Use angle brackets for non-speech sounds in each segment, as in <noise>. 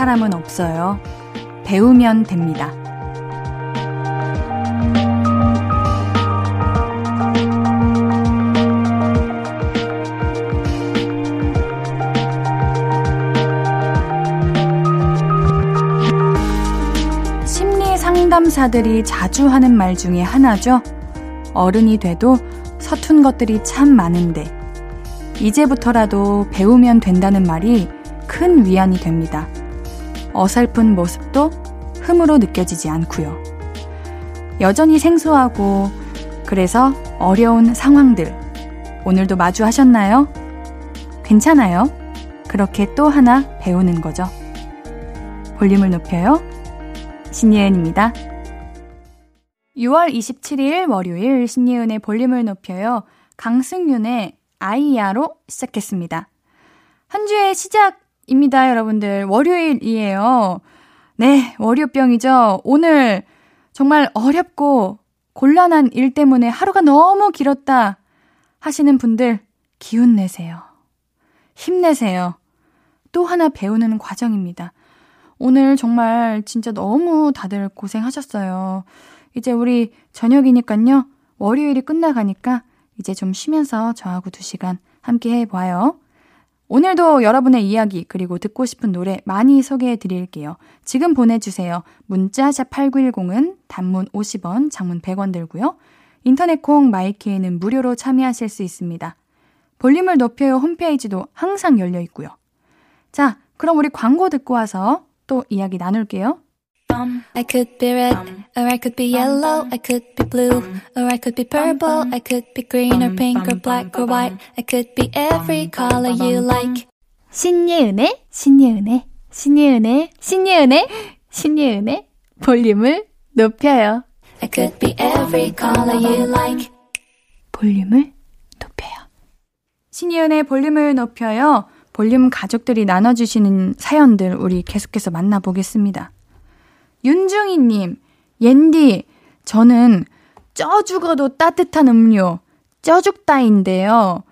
사람은 없어요. 배우면 됩니다. 심리 상담사들이 자주 하는 말 중에 하나죠. 어른이 돼도 서툰 것들이 참 많은데, 이제부터라도 배우면 된다는 말이 큰 위안이 됩니다. 어설픈 모습도 흠으로 느껴지지 않고요. 여전히 생소하고 그래서 어려운 상황들 오늘도 마주하셨나요? 괜찮아요. 그렇게 또 하나 배우는 거죠. 볼륨을 높여요. 신예은입니다. 6월 27일 월요일 신예은의 볼륨을 높여요. 강승윤의 아이야로 시작했습니다. 한 주의 시작 입니다, 여러분들. 월요일이에요. 네, 월요병이죠. 오늘 정말 어렵고 곤란한 일 때문에 하루가 너무 길었다 하시는 분들 기운 내세요. 힘내세요. 또 하나 배우는 과정입니다. 오늘 정말 진짜 너무 다들 고생하셨어요. 이제 우리 저녁이니까요. 월요일이 끝나가니까 이제 좀 쉬면서 저하고 두 시간 함께 해봐요. 오늘도 여러분의 이야기 그리고 듣고 싶은 노래 많이 소개해 드릴게요. 지금 보내주세요. 문자 샵 8910은 단문 50원, 장문 100원 들고요. 인터넷 콩 마이케이는 무료로 참여하실 수 있습니다. 볼륨을 높여요 홈페이지도 항상 열려 있고요. 자, 그럼 우리 광고 듣고 와서 또 이야기 나눌게요. I could be red, or I could be yellow, I could be blue, or I could be purple, I could be green or pink or black or white, I could be every color you like. 신예은의, 신예은의, 신예은의, 신예은의, 신예은의 볼륨을 높여요. I could be every color you like. 볼륨을 높여요. 신예은의 볼륨을 높여요. 볼륨 가족들이 나눠주시는 사연들 우리 계속해서 만나보겠습니다. 윤중희님, 옌디, 저는 쪄 죽어도 따뜻한 음료, 쪄죽따인데요.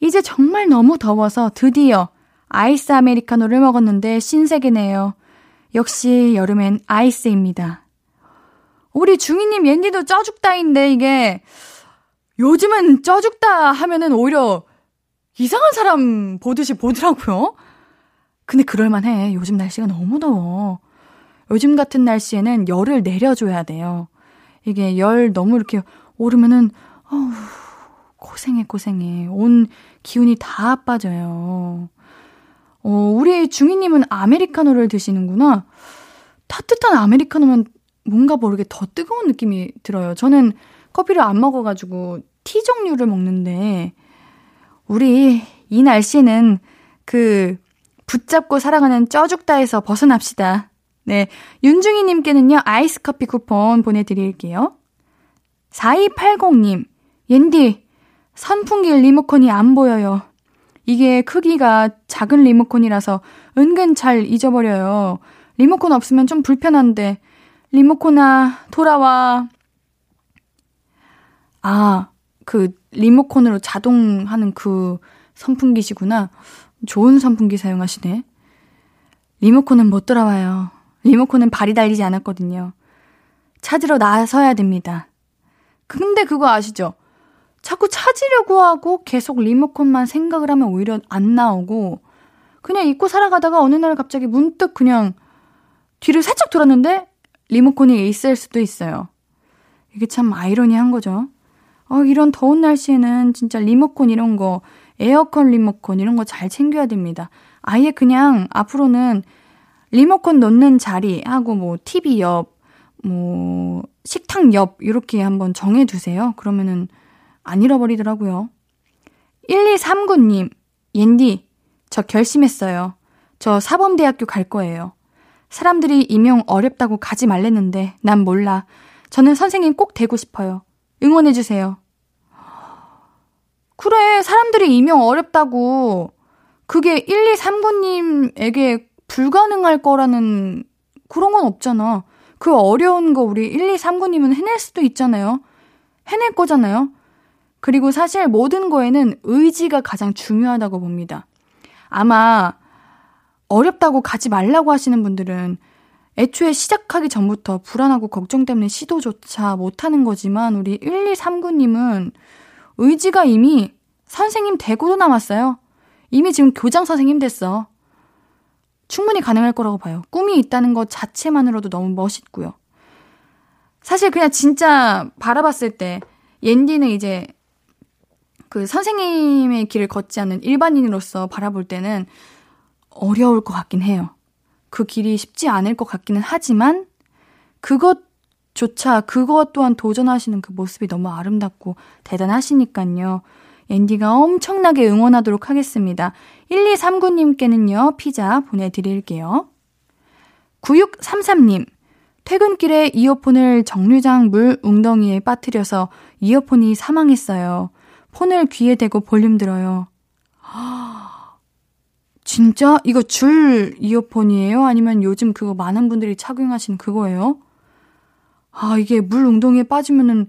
이제 정말 너무 더워서 드디어 아이스 아메리카노를 먹었는데 신세계네요. 역시 여름엔 아이스입니다. 우리 중희님 옌디도 쪄죽따인데 이게 요즘은 쪄죽다 하면은 오히려 이상한 사람 보듯이 보더라고요. 근데 그럴만해. 요즘 날씨가 너무 더워. 요즘 같은 날씨에는 열을 내려줘야 돼요. 이게 열 너무 이렇게 오르면은, 어우, 고생해, 고생해. 온 기운이 다 빠져요. 어, 우리 중이님은 아메리카노를 드시는구나. 따뜻한 아메리카노면 뭔가 모르게 더 뜨거운 느낌이 들어요. 저는 커피를 안 먹어가지고 티 종류를 먹는데, 우리 이 날씨는 그 붙잡고 살아가는 쪄죽다에서 벗어납시다. 네. 윤중희님께는요, 아이스 커피 쿠폰 보내드릴게요. 4280님, 옌디, 선풍기 리모컨이 안 보여요. 이게 크기가 작은 리모컨이라서 은근 잘 잊어버려요. 리모컨 없으면 좀 불편한데, 리모컨아, 돌아와. 아, 그 리모컨으로 자동하는 그 선풍기시구나. 좋은 선풍기 사용하시네. 리모컨은 못 돌아와요. 리모컨은 발이 달리지 않았거든요. 찾으러 나서야 됩니다. 근데 그거 아시죠? 자꾸 찾으려고 하고 계속 리모컨만 생각을 하면 오히려 안 나오고 그냥 잊고 살아가다가 어느 날 갑자기 문득 그냥 뒤를 살짝 돌았는데 리모컨이 있을 수도 있어요. 이게 참 아이러니한 거죠. 어, 이런 더운 날씨에는 진짜 리모컨 이런 거, 에어컨 리모컨 이런 거 잘 챙겨야 됩니다. 아예 그냥 앞으로는 리모컨 놓는 자리 하고 뭐 TV 옆, 뭐 식탁 옆 이렇게 한번 정해 두세요. 그러면은 안 잃어버리더라고요. 1239님, 옌디, 저 결심했어요. 저 사범대학교 갈 거예요. 사람들이 임용 어렵다고 가지 말랬는데 난 몰라. 저는 선생님 꼭 되고 싶어요. 응원해주세요. 그래, 사람들이 임용 어렵다고. 그게 1239님에게 불가능할 거라는 그런 건 없잖아. 그 어려운 거 우리 1239님은 해낼 수도 있잖아요. 해낼 거잖아요. 그리고 사실 모든 거에는 의지가 가장 중요하다고 봅니다. 아마 어렵다고 가지 말라고 하시는 분들은 애초에 시작하기 전부터 불안하고 걱정 때문에 시도조차 못하는 거지만 우리 1239님은 의지가 이미 선생님 되고도 남았어요. 이미 지금 교장 선생님 됐어. 충분히 가능할 거라고 봐요. 꿈이 있다는 것 자체만으로도 너무 멋있고요. 사실 그냥 진짜 바라봤을 때 옌디는 이제 그 선생님의 길을 걷지 않는 일반인으로서 바라볼 때는 어려울 것 같긴 해요. 그 길이 쉽지 않을 것 같기는 하지만 그것조차 그것 또한 도전하시는 그 모습이 너무 아름답고 대단하시니까요. 앤디가 엄청나게 응원하도록 하겠습니다. 1239님께는요, 피자 보내드릴게요. 9633님, 퇴근길에 이어폰을 정류장 물 웅덩이에 빠뜨려서 이어폰이 사망했어요. 폰을 귀에 대고 볼륨 들어요. <gasps> 진짜? 이거 줄 이어폰이에요? 아니면 요즘 그거 많은 분들이 착용하시는 그거예요? 아, 이게 물 웅덩이에 빠지면은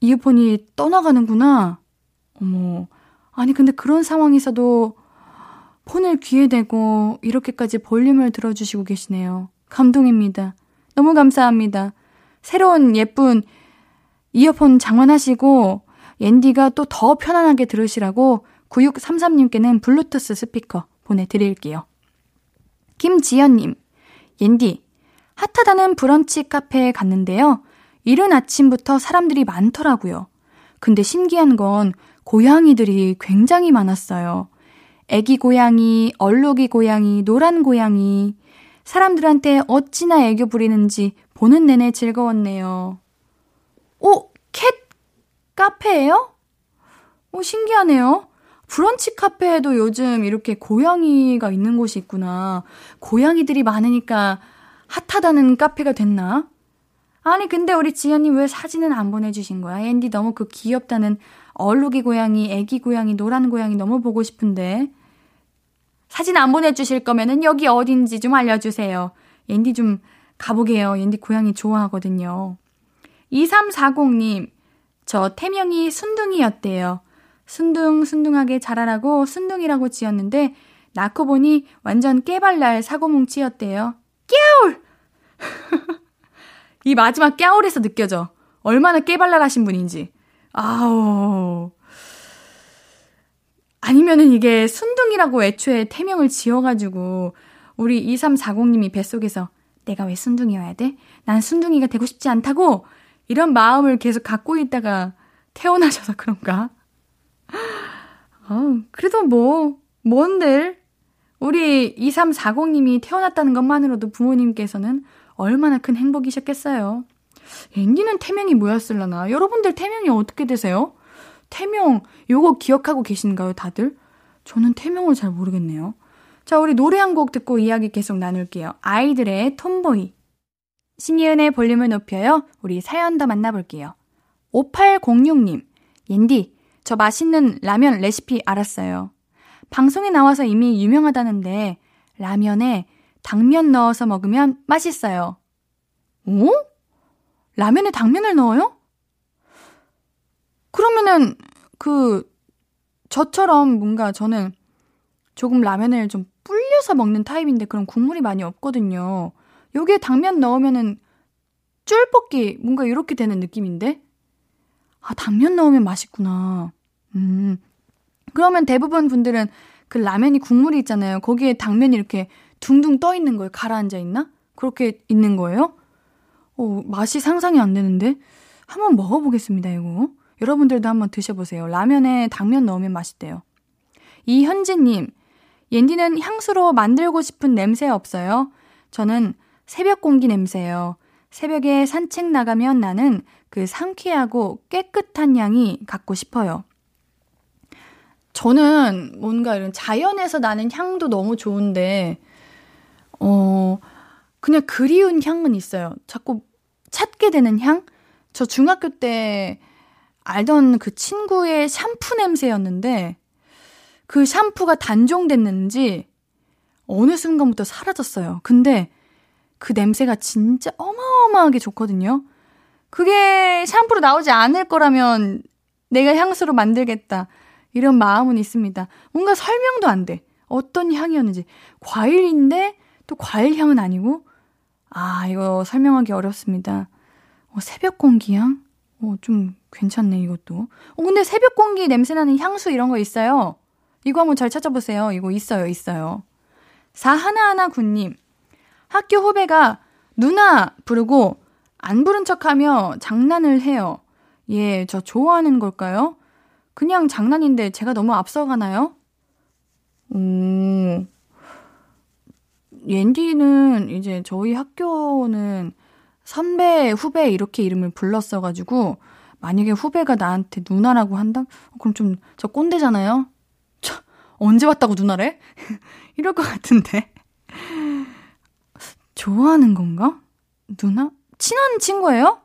이어폰이 떠나가는구나. 어머. 아니, 근데 그런 상황에서도 폰을 귀에 대고 이렇게까지 볼륨을 들어주시고 계시네요. 감동입니다. 너무 감사합니다. 새로운 예쁜 이어폰 장만하시고 옌디가 또 더 편안하게 들으시라고 9633님께는 블루투스 스피커 보내드릴게요. 김지연님, 옌디, 핫하다는 브런치 카페에 갔는데요. 이른 아침부터 사람들이 많더라고요. 근데 신기한 건 고양이들이 굉장히 많았어요. 애기 고양이, 얼룩이 고양이, 노란 고양이. 사람들한테 어찌나 애교 부리는지 보는 내내 즐거웠네요. 오, 캣 카페예요? 오, 신기하네요. 브런치 카페에도 요즘 이렇게 고양이가 있는 곳이 있구나. 고양이들이 많으니까 핫하다는 카페가 됐나? 아니, 근데 우리 지연님 왜 사진은 안 보내주신 거야? 앤디 너무 그 귀엽다는 얼룩이 고양이, 애기 고양이, 노란 고양이 너무 보고 싶은데. 사진 안 보내주실 거면은 여기 어딘지 좀 알려주세요. 앤디 좀 가보게요. 앤디 고양이 좋아하거든요. 2340님, 저 태명이 순둥이였대요. 순둥, 순둥하게 자라라고 순둥이라고 지었는데, 낳고 보니 완전 깨발랄 사고뭉치였대요. 깨울! <laughs> 이 마지막 깨울에서 느껴져. 얼마나 깨발랄하신 분인지. 아우. 아니면은 이게 순둥이라고 애초에 태명을 지어가지고, 우리 2340님이 뱃속에서 내가 왜 순둥이여야 돼? 난 순둥이가 되고 싶지 않다고! 이런 마음을 계속 갖고 있다가 태어나셔서 그런가? 어, 그래도 뭐, 뭔들. 우리 2340님이 태어났다는 것만으로도 부모님께서는 얼마나 큰 행복이셨겠어요. 앤디는 태명이 뭐였을라나? 여러분들 태명이 어떻게 되세요? 태명, 요거 기억하고 계신가요, 다들? 저는 태명을 잘 모르겠네요. 자, 우리 노래 한 곡 듣고 이야기 계속 나눌게요. 아이들의 톰보이. 신이은의 볼륨을 높여요. 우리 사연 더 만나볼게요. 5806님, 옌디, 저 맛있는 라면 레시피 알았어요. 방송에 나와서 이미 유명하다는데, 라면에 당면 넣어서 먹으면 맛있어요. 오? 라면에 당면을 넣어요? 그러면은, 그, 저처럼 뭔가 저는 조금 라면을 좀 불려서 먹는 타입인데 그런 국물이 많이 없거든요. 여기에 당면 넣으면은 쫄볶이 뭔가 이렇게 되는 느낌인데? 아, 당면 넣으면 맛있구나. 음. 그러면 대부분 분들은 그 라면이 국물이 있잖아요. 거기에 당면이 이렇게 둥둥 떠 있는 거예요. 가라앉아 있나? 그렇게 있는 거예요? 어, 맛이 상상이 안 되는데? 한번 먹어보겠습니다, 이거. 여러분들도 한번 드셔보세요. 라면에 당면 넣으면 맛있대요. 이현지님, 옌디는 향수로 만들고 싶은 냄새 없어요? 저는 새벽 공기 냄새요. 새벽에 산책 나가면 나는 그 상쾌하고 깨끗한 향이 갖고 싶어요. 저는 뭔가 이런 자연에서 나는 향도 너무 좋은데, 어, 그냥 그리운 향은 있어요. 자꾸 찾게 되는 향? 저 중학교 때 알던 그 친구의 샴푸 냄새였는데, 그 샴푸가 단종됐는지 어느 순간부터 사라졌어요. 근데 그 냄새가 진짜 어마어마하게 좋거든요. 그게 샴푸로 나오지 않을 거라면 내가 향수로 만들겠다. 이런 마음은 있습니다. 뭔가 설명도 안 돼. 어떤 향이었는지. 과일인데 또 과일 향은 아니고 아, 이거 설명하기 어렵습니다. 어, 새벽 공기 향? 어, 좀 괜찮네, 이것도. 어, 근데 새벽 공기 냄새나는 향수 이런 거 있어요. 이거 한번 잘 찾아보세요. 이거 있어요, 있어요. 4119님. 학교 후배가 누나 부르고 안 부른 척 하며 장난을 해요. 예, 저 좋아하는 걸까요? 그냥 장난인데 제가 너무 앞서가나요? 오. 옌디는 이제 저희 학교는 선배, 후배 이렇게 이름을 불렀어가지고 만약에 후배가 나한테 누나라고 한다? 그럼 좀 저 꼰대잖아요? 저, 언제 왔다고 누나래? <laughs> 이럴 것 같은데. 좋아하는 건가? 누나? 친한 친구예요?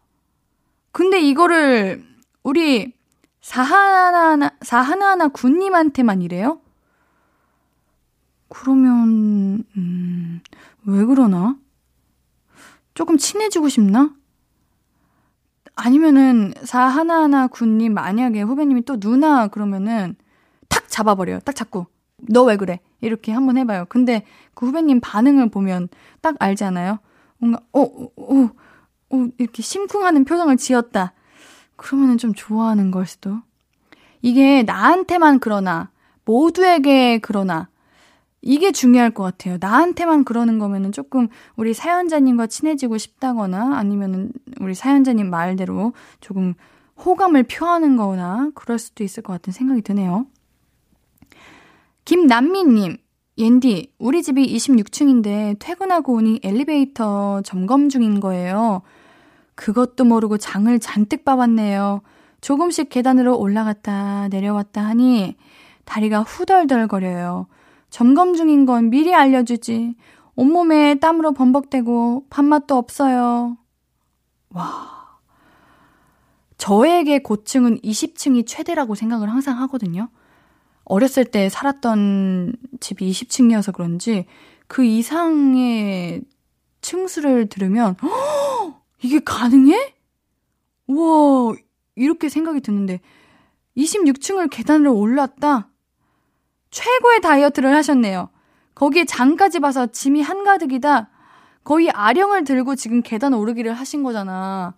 근데 이거를 우리 사하나, 사하나하나 군님한테만 이래요? 그러면, 음, 왜 그러나? 조금 친해지고 싶나? 아니면은, 사하나하나 군님 만약에 후배님이 또 누나 그러면은, 탁 잡아버려요. 딱 잡고. 너 왜 그래? 이렇게 한번 해봐요. 근데 그 후배님 반응을 보면 딱 알잖아요. 뭔가, 어, 어, 어, 어 이렇게 심쿵하는 표정을 지었다. 그러면은 좀 좋아하는 걸 수도. 이게 나한테만 그러나, 모두에게 그러나, 이게 중요할 것 같아요. 나한테만 그러는 거면은 조금 우리 사연자님과 친해지고 싶다거나 아니면은 우리 사연자님 말대로 조금 호감을 표하는 거나 그럴 수도 있을 것 같은 생각이 드네요. 김남미님, 옌디, 우리 집이 26층인데 퇴근하고 오니 엘리베이터 점검 중인 거예요. 그것도 모르고 장을 잔뜩 봐왔네요. 조금씩 계단으로 올라갔다 내려왔다 하니 다리가 후덜덜거려요. 점검 중인 건 미리 알려주지. 온몸에 땀으로 범벅대고 밥맛도 없어요. 와. 저에게 고층은 20층이 최대라고 생각을 항상 하거든요. 어렸을 때 살았던 집이 20층이어서 그런지 그 이상의 층수를 들으면 허! 이게 가능해? 우와 이렇게 생각이 드는데 26층을 계단을 올랐다? 최고의 다이어트를 하셨네요. 거기에 장까지 봐서 짐이 한가득이다. 거의 아령을 들고 지금 계단 오르기를 하신 거잖아.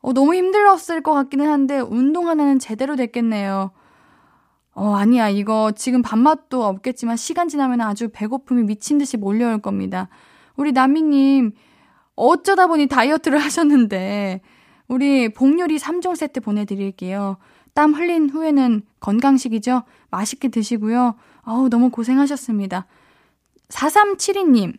어, 너무 힘들었을 것 같기는 한데 운동 하나는 제대로 됐겠네요. 어, 아니야. 이거 지금 밥맛도 없겠지만 시간 지나면 아주 배고픔이 미친 듯이 몰려올 겁니다. 우리 남미님, 어쩌다 보니 다이어트를 하셨는데, 우리 복요리 3종 세트 보내드릴게요. 땀 흘린 후에는 건강식이죠. 맛있게 드시고요. 아우, 너무 고생하셨습니다. 4372님,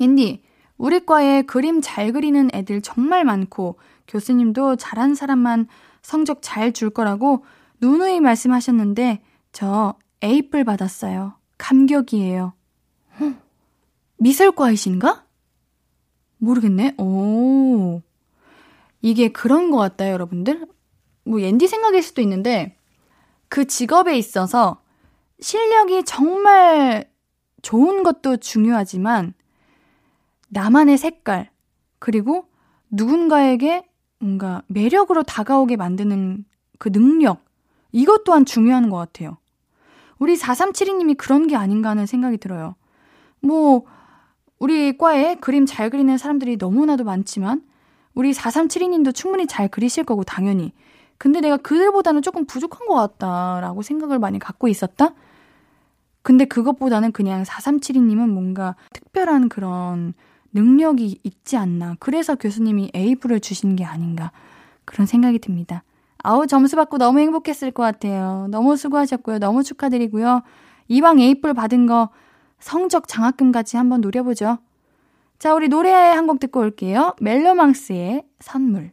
옌디, 우리 과에 그림 잘 그리는 애들 정말 많고, 교수님도 잘한 사람만 성적 잘 줄 거라고 누누이 말씀하셨는데, 저 A뿔 받았어요. 감격이에요. 미술과이신가? 모르겠네. 오. 이게 그런 것 같다, 여러분들. 뭐 옌디 생각일 수도 있는데 그 직업에 있어서 실력이 정말 좋은 것도 중요하지만 나만의 색깔 그리고 누군가에게 뭔가 매력으로 다가오게 만드는 그 능력 이것 또한 중요한 것 같아요. 우리 4372님이 그런 게 아닌가 하는 생각이 들어요. 뭐 우리 과에 그림 잘 그리는 사람들이 너무나도 많지만 우리 4372님도 충분히 잘 그리실 거고 당연히 근데 내가 그들보다는 조금 부족한 것 같다라고 생각을 많이 갖고 있었다? 근데 그것보다는 그냥 4372님은 뭔가 특별한 그런 능력이 있지 않나. 그래서 교수님이 A부를 주신 게 아닌가. 그런 생각이 듭니다. 아우, 점수 받고 너무 행복했을 것 같아요. 너무 수고하셨고요. 너무 축하드리고요. 이왕 A뿔 받은 거 성적 장학금까지 한번 노려보죠. 자, 우리 노래 한 곡 듣고 올게요. 멜로망스의 선물.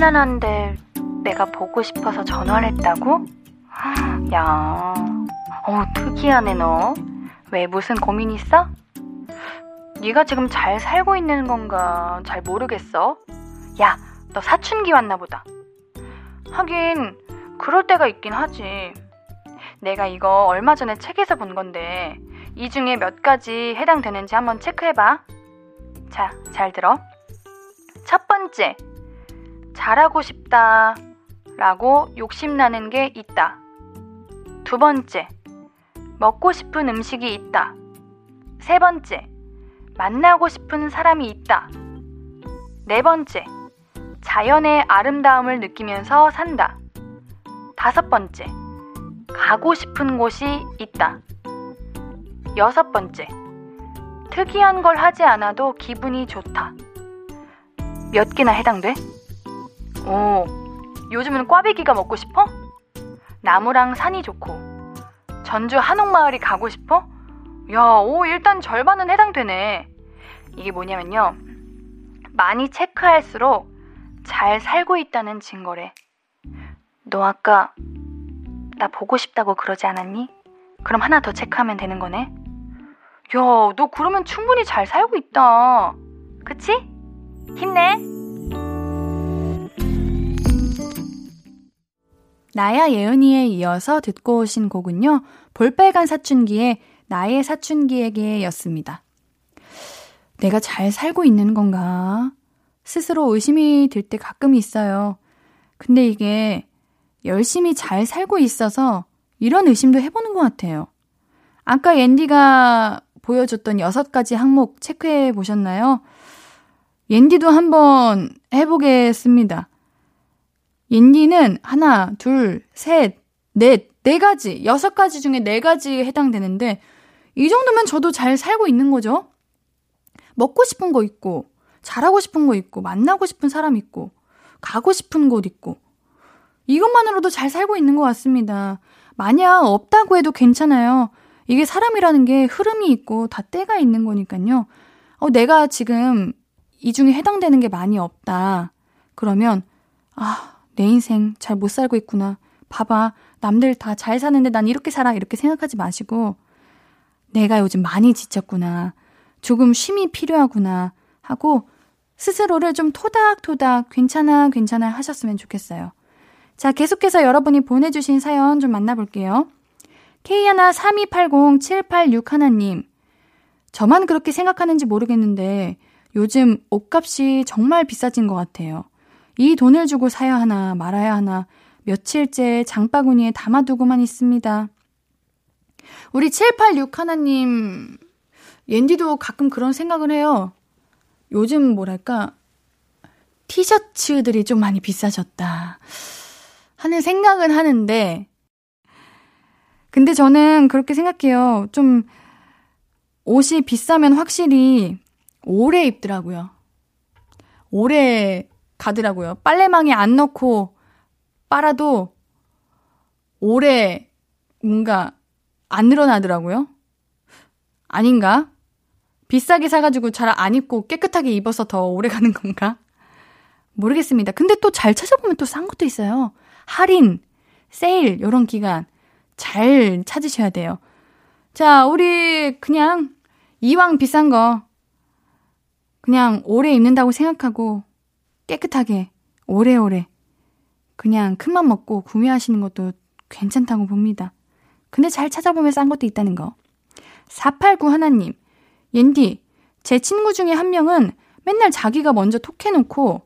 심란한데 내가 보고 싶어서 전화를 했다고? 야, 어 특이하네 너. 왜 무슨 고민 있어? 네가 지금 잘 살고 있는 건가 잘 모르겠어. 야, 너 사춘기 왔나 보다. 하긴 그럴 때가 있긴 하지. 내가 이거 얼마 전에 책에서 본 건데 이 중에 몇 가지 해당되는지 한번 체크해봐. 자, 잘 들어. 첫 번째, 잘하고 싶다 라고 욕심나는 게 있다. 두 번째, 먹고 싶은 음식이 있다. 세 번째, 만나고 싶은 사람이 있다. 네 번째, 자연의 아름다움을 느끼면서 산다. 다섯 번째, 가고 싶은 곳이 있다. 여섯 번째, 특이한 걸 하지 않아도 기분이 좋다. 몇 개나 해당돼? 오, 요즘은 꽈배기가 먹고 싶어? 나무랑 산이 좋고. 전주 한옥마을이 가고 싶어? 야, 오, 일단 절반은 해당되네. 이게 뭐냐면요. 많이 체크할수록 잘 살고 있다는 증거래. 너 아까 나 보고 싶다고 그러지 않았니? 그럼 하나 더 체크하면 되는 거네. 야, 너 그러면 충분히 잘 살고 있다. 그치? 힘내. 나야 예은이에 이어서 듣고 오신 곡은요. 볼빨간 사춘기의 나의 사춘기에게 였습니다. 내가 잘 살고 있는 건가? 스스로 의심이 들 때 가끔 있어요. 근데 이게 열심히 잘 살고 있어서 이런 의심도 해보는 것 같아요. 아까 앤디가 보여줬던 여섯 가지 항목 체크해 보셨나요? 옌디도 한번 해보겠습니다. 옌디는 하나, 둘, 셋, 넷, 네 가지, 여섯 가지 중에 네 가지에 해당되는데, 이 정도면 저도 잘 살고 있는 거죠? 먹고 싶은 거 있고, 잘하고 싶은 거 있고, 만나고 싶은 사람 있고, 가고 싶은 곳 있고, 이것만으로도 잘 살고 있는 것 같습니다. 만약 없다고 해도 괜찮아요. 이게 사람이라는 게 흐름이 있고 다 때가 있는 거니까요. 어, 내가 지금 이 중에 해당되는 게 많이 없다. 그러면, 아, 내 인생 잘 못 살고 있구나. 봐봐. 남들 다 잘 사는데 난 이렇게 살아. 이렇게 생각하지 마시고, 내가 요즘 많이 지쳤구나. 조금 쉼이 필요하구나. 하고, 스스로를 좀 토닥토닥 괜찮아, 괜찮아 하셨으면 좋겠어요. 자, 계속해서 여러분이 보내주신 사연 좀 만나볼게요. K132807861님. 저만 그렇게 생각하는지 모르겠는데, 요즘 옷값이 정말 비싸진 것 같아요. 이 돈을 주고 사야 하나 말아야 하나 며칠째 장바구니에 담아두고만 있습니다. 우리 786 하나님, 옌디도 가끔 그런 생각을 해요. 요즘 뭐랄까, 티셔츠들이 좀 많이 비싸졌다. 하는 생각은 하는데, 근데 저는 그렇게 생각해요. 좀, 옷이 비싸면 확실히 오래 입더라고요. 오래 가더라고요. 빨래망에 안 넣고 빨아도 오래 뭔가 안 늘어나더라고요. 아닌가? 비싸게 사가지고 잘 안 입고 깨끗하게 입어서 더 오래 가는 건가? 모르겠습니다. 근데 또 잘 찾아보면 또 싼 것도 있어요. 할인, 세일, 요런 기간 잘 찾으셔야 돼요. 자, 우리 그냥 이왕 비싼 거 그냥 오래 입는다고 생각하고 깨끗하게 오래오래 그냥 큰맘 먹고 구매하시는 것도 괜찮다고 봅니다. 근데 잘 찾아보면 싼 것도 있다는 거. 489 하나님, 옌디, 제 친구 중에 한 명은 맨날 자기가 먼저 톡해놓고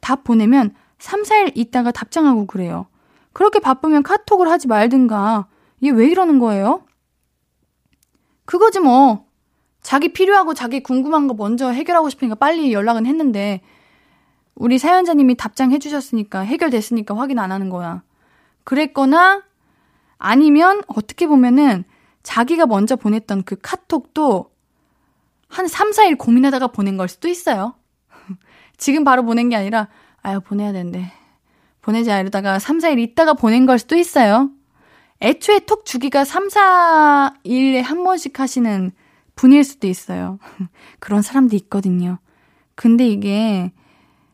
답 보내면 3, 4일 있다가 답장하고 그래요. 그렇게 바쁘면 카톡을 하지 말든가. 얘왜 이러는 거예요? 그거지 뭐. 자기 필요하고 자기 궁금한 거 먼저 해결하고 싶으니까 빨리 연락은 했는데 우리 사연자님이 답장해 주셨으니까 해결됐으니까 확인 안 하는 거야. 그랬거나 아니면 어떻게 보면은 자기가 먼저 보냈던 그 카톡도 한 3, 4일 고민하다가 보낸 걸 수도 있어요. <laughs> 지금 바로 보낸 게 아니라 아유 보내야 되는데 보내자 이러다가 3, 4일 있다가 보낸 걸 수도 있어요. 애초에 톡 주기가 3, 4일에 한 번씩 하시는 분일 수도 있어요. <laughs> 그런 사람도 있거든요. 근데 이게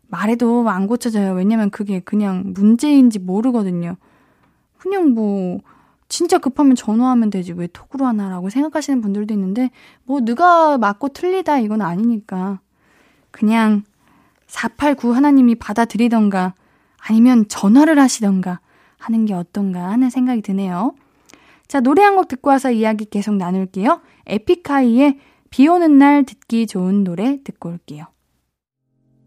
말해도 안 고쳐져요. 왜냐면 그게 그냥 문제인지 모르거든요. 그냥 뭐, 진짜 급하면 전화하면 되지. 왜 톡으로 하나라고 생각하시는 분들도 있는데, 뭐, 누가 맞고 틀리다 이건 아니니까. 그냥 489 하나님이 받아들이던가, 아니면 전화를 하시던가 하는 게 어떤가 하는 생각이 드네요. 자, 노래 한 곡 듣고 와서 이야기 계속 나눌게요. 에픽하이의 비 오는 날 듣기 좋은 노래 듣고 올게요.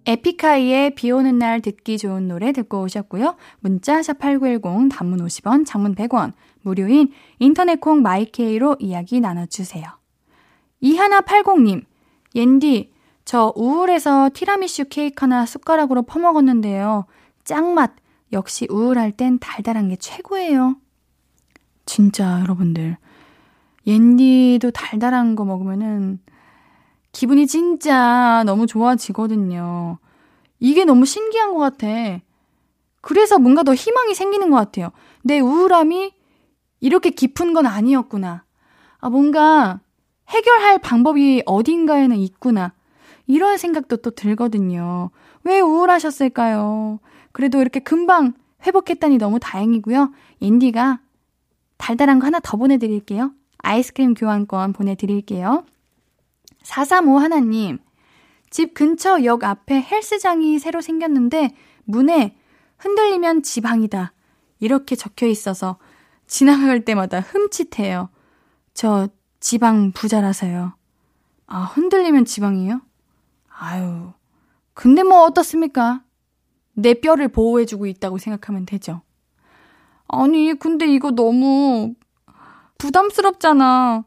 에픽하이의 비 오는 날 듣기 좋은 노래 듣고 오셨고요. 문자 샵8910 단문 50원, 장문 100원, 무료인 인터넷 콩 마이케이로 이야기 나눠주세요. 이하나80님, 옌디, 저 우울해서 티라미슈 케이크 하나 숟가락으로 퍼먹었는데요. 짱맛, 역시 우울할 땐 달달한 게 최고예요. 진짜 여러분들 옌디도 달달한 거 먹으면은 기분이 진짜 너무 좋아지거든요. 이게 너무 신기한 것 같아. 그래서 뭔가 더 희망이 생기는 것 같아요. 내 우울함이 이렇게 깊은 건 아니었구나. 아, 뭔가 해결할 방법이 어딘가에는 있구나. 이런 생각도 또 들거든요. 왜 우울하셨을까요? 그래도 이렇게 금방 회복했다니 너무 다행이고요. 옌디가 달달한 거 하나 더 보내드릴게요. 아이스크림 교환권 보내드릴게요. 435 하나님, 집 근처 역 앞에 헬스장이 새로 생겼는데 문에 흔들리면 지방이다. 이렇게 적혀 있어서 지나갈 때마다 흠칫해요. 저 지방 부자라서요. 아, 흔들리면 지방이에요? 아유. 근데 뭐 어떻습니까? 내 뼈를 보호해주고 있다고 생각하면 되죠. 아니, 근데 이거 너무 부담스럽잖아.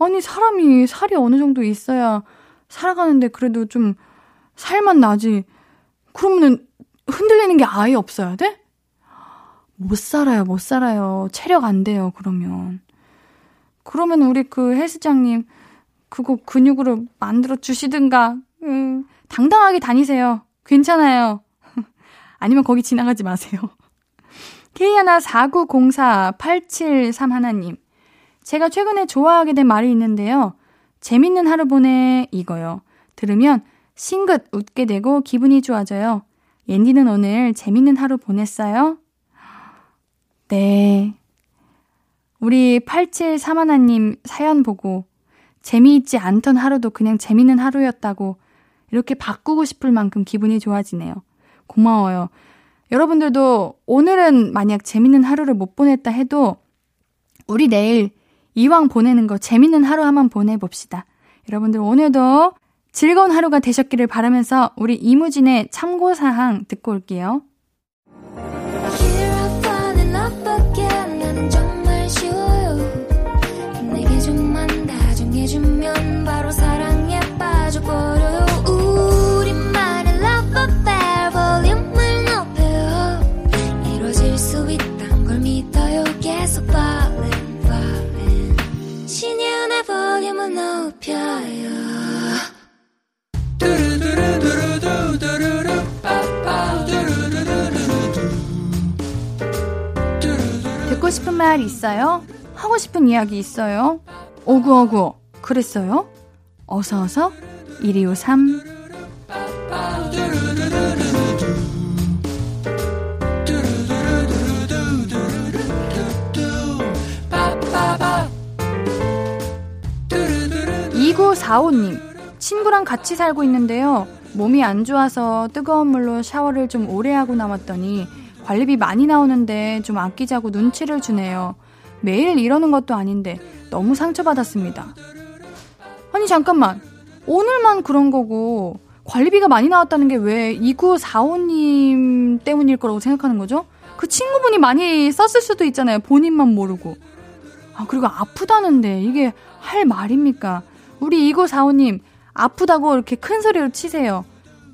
아니, 사람이 살이 어느 정도 있어야 살아가는데 그래도 좀 살만 나지. 그러면은 흔들리는 게 아예 없어야 돼? 못 살아요, 못 살아요. 체력 안 돼요, 그러면. 그러면 우리 그 헬스장님, 그거 근육으로 만들어 주시든가, 음, 당당하게 다니세요. 괜찮아요. <laughs> 아니면 거기 지나가지 마세요. <laughs> K14904-873 하나님. 제가 최근에 좋아하게 된 말이 있는데요. 재밌는 하루 보내 이거요. 들으면 싱긋 웃게 되고 기분이 좋아져요. 옌디는 오늘 재밌는 하루 보냈어요? 네. 우리 873하나님 사연 보고 재미있지 않던 하루도 그냥 재밌는 하루였다고 이렇게 바꾸고 싶을 만큼 기분이 좋아지네요. 고마워요. 여러분들도 오늘은 만약 재밌는 하루를 못 보냈다 해도 우리 내일 이왕 보내는 거 재밌는 하루 한번 보내봅시다. 여러분들 오늘도 즐거운 하루가 되셨기를 바라면서 우리 이무진의 참고사항 듣고 올게요. 듣고 싶은 말 있어요? 하고 싶은 이야기 있어요? 오구오구 그랬어요? 어서어서 1253 2945님 친구랑 같이 살고 있는데요. 몸이 안 좋아서 뜨거운 물로 샤워를 좀 오래 하고 나왔더니 관리비 많이 나오는데 좀 아끼자고 눈치를 주네요. 매일 이러는 것도 아닌데 너무 상처받았습니다. 아니, 잠깐만. 오늘만 그런 거고, 관리비가 많이 나왔다는 게 왜 2945님 때문일 거라고 생각하는 거죠? 그 친구분이 많이 썼을 수도 있잖아요. 본인만 모르고. 아, 그리고 아프다는데 이게 할 말입니까? 우리 2945님, 아프다고 이렇게 큰 소리로 치세요.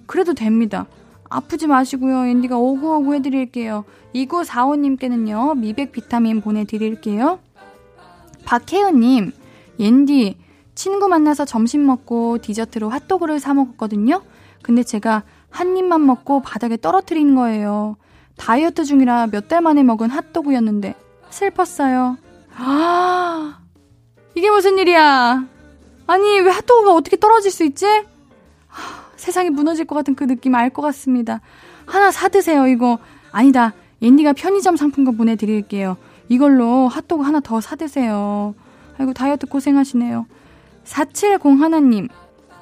그래도 됩니다. 아프지 마시고요. 앤디가 오구오구 해드릴게요. 2945님께는요, 미백 비타민 보내드릴게요. 박혜은님, 옌디, 친구 만나서 점심 먹고 디저트로 핫도그를 사 먹었거든요. 근데 제가 한 입만 먹고 바닥에 떨어뜨린 거예요. 다이어트 중이라 몇 달 만에 먹은 핫도그였는데 슬펐어요. 아, 이게 무슨 일이야? 아니, 왜 핫도그가 어떻게 떨어질 수 있지? 하, 세상이 무너질 것 같은 그 느낌 알 것 같습니다. 하나 사드세요, 이거. 아니다. 옌디가 편의점 상품권 보내드릴게요. 이걸로 핫도그 하나 더 사드세요. 아이고, 다이어트 고생하시네요. 4701님,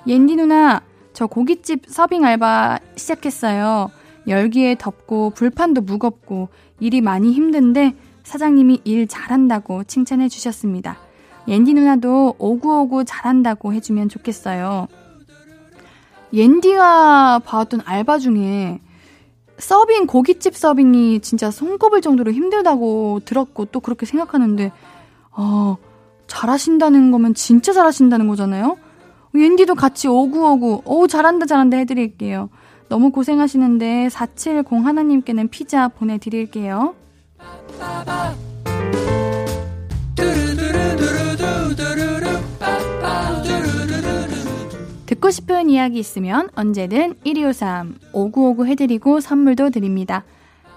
옌디 누나, 저 고깃집 서빙 알바 시작했어요. 열기에 덥고 불판도 무겁고 일이 많이 힘든데 사장님이 일 잘한다고 칭찬해 주셨습니다. 옌디 누나도 오구오구 잘한다고 해주면 좋겠어요. 옌디가 봐왔던 알바 중에 서빙, 고깃집 서빙이 진짜 손꼽을 정도로 힘들다고 들었고 또 그렇게 생각하는데, 어, 잘하신다는 거면 진짜 잘하신다는 거잖아요? 옌디도 같이 오구오구, 오, 잘한다, 잘한다 해드릴게요. 너무 고생하시는데 470 하나님께는 피자 보내드릴게요. 듣고 싶은 이야기 있으면 언제든 1253 5959 해드리고 선물도 드립니다.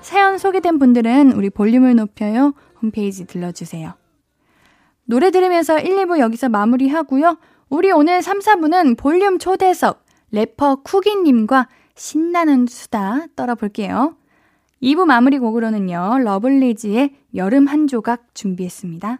사연 소개된 분들은 우리 볼륨을 높여요 홈페이지 들러주세요. 노래 들으면서 1, 2부 여기서 마무리하고요. 우리 오늘 3, 4부는 볼륨 초대석 래퍼 쿠기님과 신나는 수다 떨어볼게요. 2부 마무리 곡으로는요, 러블리즈의 여름 한 조각 준비했습니다.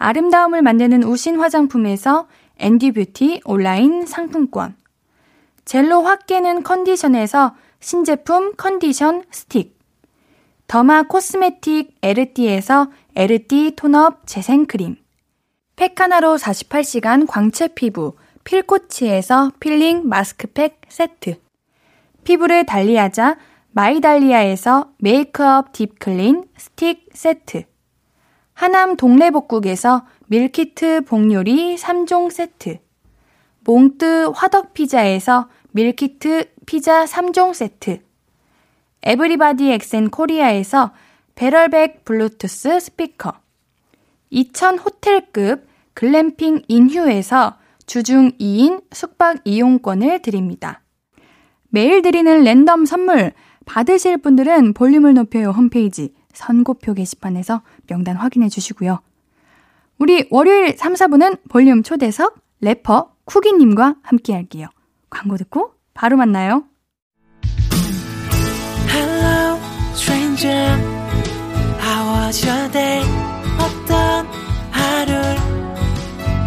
아름다움을 만드는 우신 화장품에서 앤디 뷰티 온라인 상품권. 젤로 확 깨는 컨디션에서 신제품 컨디션 스틱. 더마 코스메틱 에르띠에서 에르띠 톤업 재생크림. 팩하나로 48시간 광채 피부 필코치에서 필링 마스크팩 세트. 피부를 달리하자 마이달리아에서 메이크업 딥클린 스틱 세트. 하남 동래복국에서 밀키트 복요리 3종 세트. 몽뜨 화덕피자에서 밀키트 피자 3종 세트. 에브리바디 엑센 코리아에서 배럴백 블루투스 스피커. 2000 호텔급 글램핑 인휴에서 주중 2인 숙박 이용권을 드립니다. 매일 드리는 랜덤 선물 받으실 분들은 볼륨을 높여요 홈페이지 선고표 게시판에서 명단 확인해 주시고요. 우리 월요일 3, 4분은 볼륨 초대석 래퍼 쿠기님과 함께 할게요. 광고 듣고 바로 만나요. Hello, stranger. How was your day? 어떤 하루를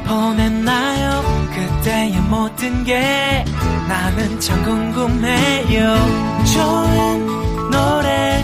보냈나요? 그때의 모든 게 나는 참 궁금해요. 좋은 노래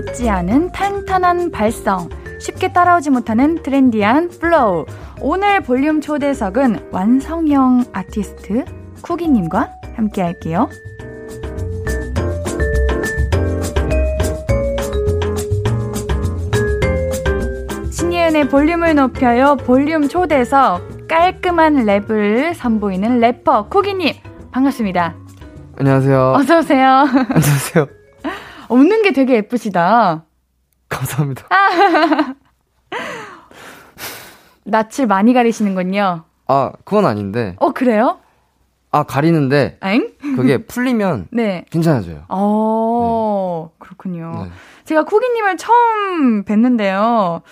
늦지 않은 탄탄한 발성, 쉽게 따라오지 못하는 trendy한 플로우. 오늘 볼륨 초대석은 완성형 아티스트 쿠기님과 함께 할게요. 신예은의 볼륨을 높여요. 볼륨 초대석 깔끔한 랩을 선보이는 래퍼 쿠기님 반갑습니다. 안녕하세요. 어서 오세요. <laughs> 안녕하세요. 웃는 게 되게 예쁘시다. 감사합니다. <laughs> 낯을 많이 가리시는군요. 아, 그건 아닌데. 어, 그래요? 아, 가리는데 엥? 그게 풀리면 <laughs> 네. 괜찮아져요. 어, 그렇군요. 네. 제가 쿠기님을 처음 뵀는데요.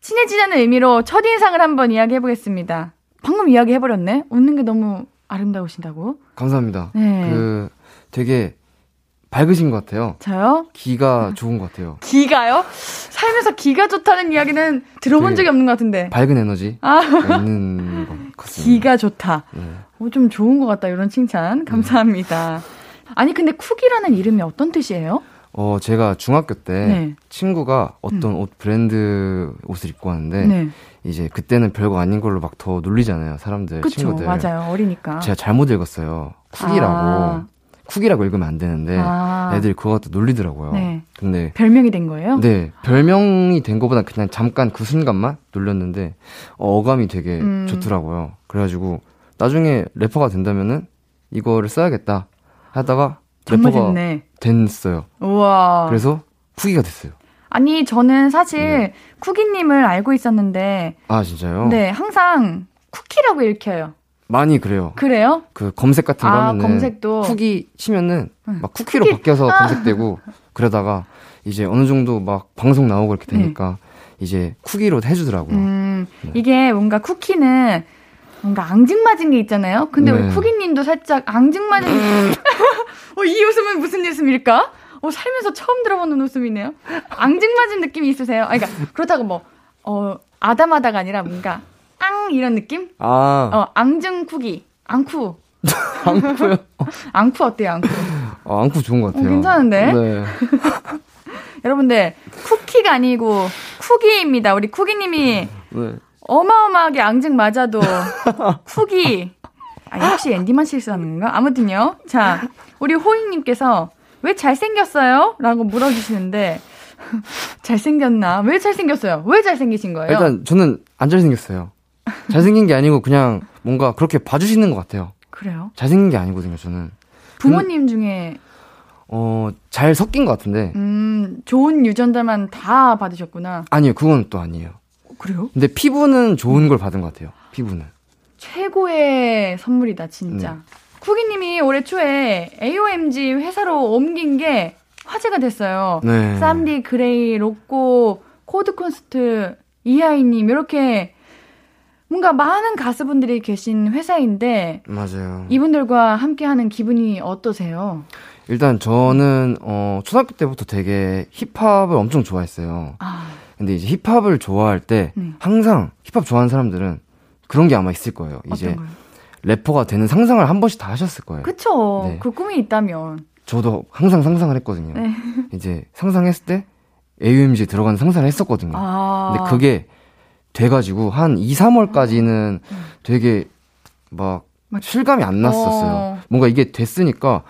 친해지자는 의미로 첫인상을 한번 이야기해보겠습니다. 방금 이야기해버렸네? 웃는 게 너무 아름다우신다고? 감사합니다. 네. 그 되게 밝으신 것 같아요. 저요? 기가 좋은 것 같아요. 기가요? 살면서 기가 좋다는 이야기는 들어본 네. 적이 없는 것 같은데. 밝은 에너지가 아. 있는 것 같습니다. 기가 좋다. 네. 오, 좀 좋은 것 같다. 이런 칭찬. 감사합니다. 아니, 근데 쿡이라는 이름이 어떤 뜻이에요? 어, 제가 중학교 때 네. 친구가 어떤 옷 브랜드 옷을 입고 왔는데 네. 이제 그때는 별거 아닌 걸로 막 더 놀리잖아요, 사람들, 그쵸. 친구들. 맞아요. 어리니까. 제가 잘못 읽었어요. 쿡이라고. 아. 쿡이라고 읽으면 안 되는데 아. 애들이 그거 갖다 놀리더라고요. 네. 근데 별명이 된 거예요? 네 별명이 된 것보다 그냥 잠깐 그 순간만 놀렸는데 어, 어감이 되게 음. 좋더라고요. 그래가지고 나중에 래퍼가 된다면은 이거를 써야겠다 하다가 래퍼가 됐네. 됐어요. 우와. 그래서 쿡이가 됐어요. 아니, 저는 사실 네. 쿠기님을 알고 있었는데, 아 진짜요? 네, 항상 쿠키라고 읽혀요. 많이 그래요. 그래요? 그 검색 같은 거 아, 하면은 검색도. 쿡이 치면은 응. 막 쿠키로 쿠키. 바뀌어서 아. 검색되고 그러다가 이제 어느 정도 막 방송 나오고 이렇게 되니까 이제 쿠키로 해주더라고요. 네. 음, 네. 이게 뭔가 쿠키는 뭔가 앙증맞은 게 있잖아요. 근데 네. 우리 쿠기님도 살짝 앙증맞은 <laughs> 어, 이 웃음은 무슨 웃음일까? 어, 살면서 처음 들어보는 웃음이네요. 앙증맞은 느낌이 있으세요? 아, 그러니까 그렇다고 뭐 어, 아담하다가 아니라 뭔가 앙 이런 느낌? 아, 어, 앙증 쿠기, 앙쿠, <laughs> 앙쿠요? <laughs> 앙쿠 어때요, 앙쿠? 아, 앙쿠 좋은 것 같아요. 어, 괜찮은데? 네. <laughs> 여러분들 쿠키가 아니고 쿠기입니다. 우리 쿠기님이 네. 어마어마하게 앙증 맞아도 쿡이 아, 역시 앤디만 실수하는 건가? 아무튼요. 자, 우리 호잉님께서 왜 잘생겼어요? 라고 물어주시는데 잘생겼나? 왜 잘생겼어요? 왜 잘생기신 거예요? 일단 저는 안 잘생겼어요. 잘생긴 게 아니고 그냥 뭔가 그렇게 봐주시는 것 같아요. 그래요? 잘생긴 게 아니거든요, 저는. 부모님 중에 어, 잘 섞인 것 같은데. 음 좋은 유전자만 다 받으셨구나. 아니요, 그건 또 아니에요. 그래요? 근데 피부는 좋은 걸 받은 것 같아요. 피부는. 최고의 선물이다, 진짜. 네. 쿠기님이 올해 초에 AOMG 회사로 옮긴 게 화제가 됐어요. 네. 쌈디, 그레이, 로꼬, 코드 쿤스트, 이하이님, 이렇게 뭔가 많은 가수분들이 계신 회사인데, 맞아요. 이분들과 함께하는 기분이 어떠세요? 일단 저는 어 초등학교 때부터 되게 힙합을 엄청 좋아했어요. 아, 근데 이제 힙합을 좋아할 때 네. 항상 힙합 좋아하는 사람들은 그런 게 아마 있을 거예요. 이제 어떤 거요? 래퍼가 되는 상상을 한 번씩 다 하셨을 거예요. 그쵸. 네. 그 꿈이 있다면. 저도 항상 상상을 했거든요. 네. 이제 상상했을 때 AUMG에 들어가는 상상을 했었거든요. 아. 근데 그게 돼가지고 한 2, 3월까지는 음. 되게 막 막- 실감이 안 났었어요. 어. 뭔가 이게 됐으니까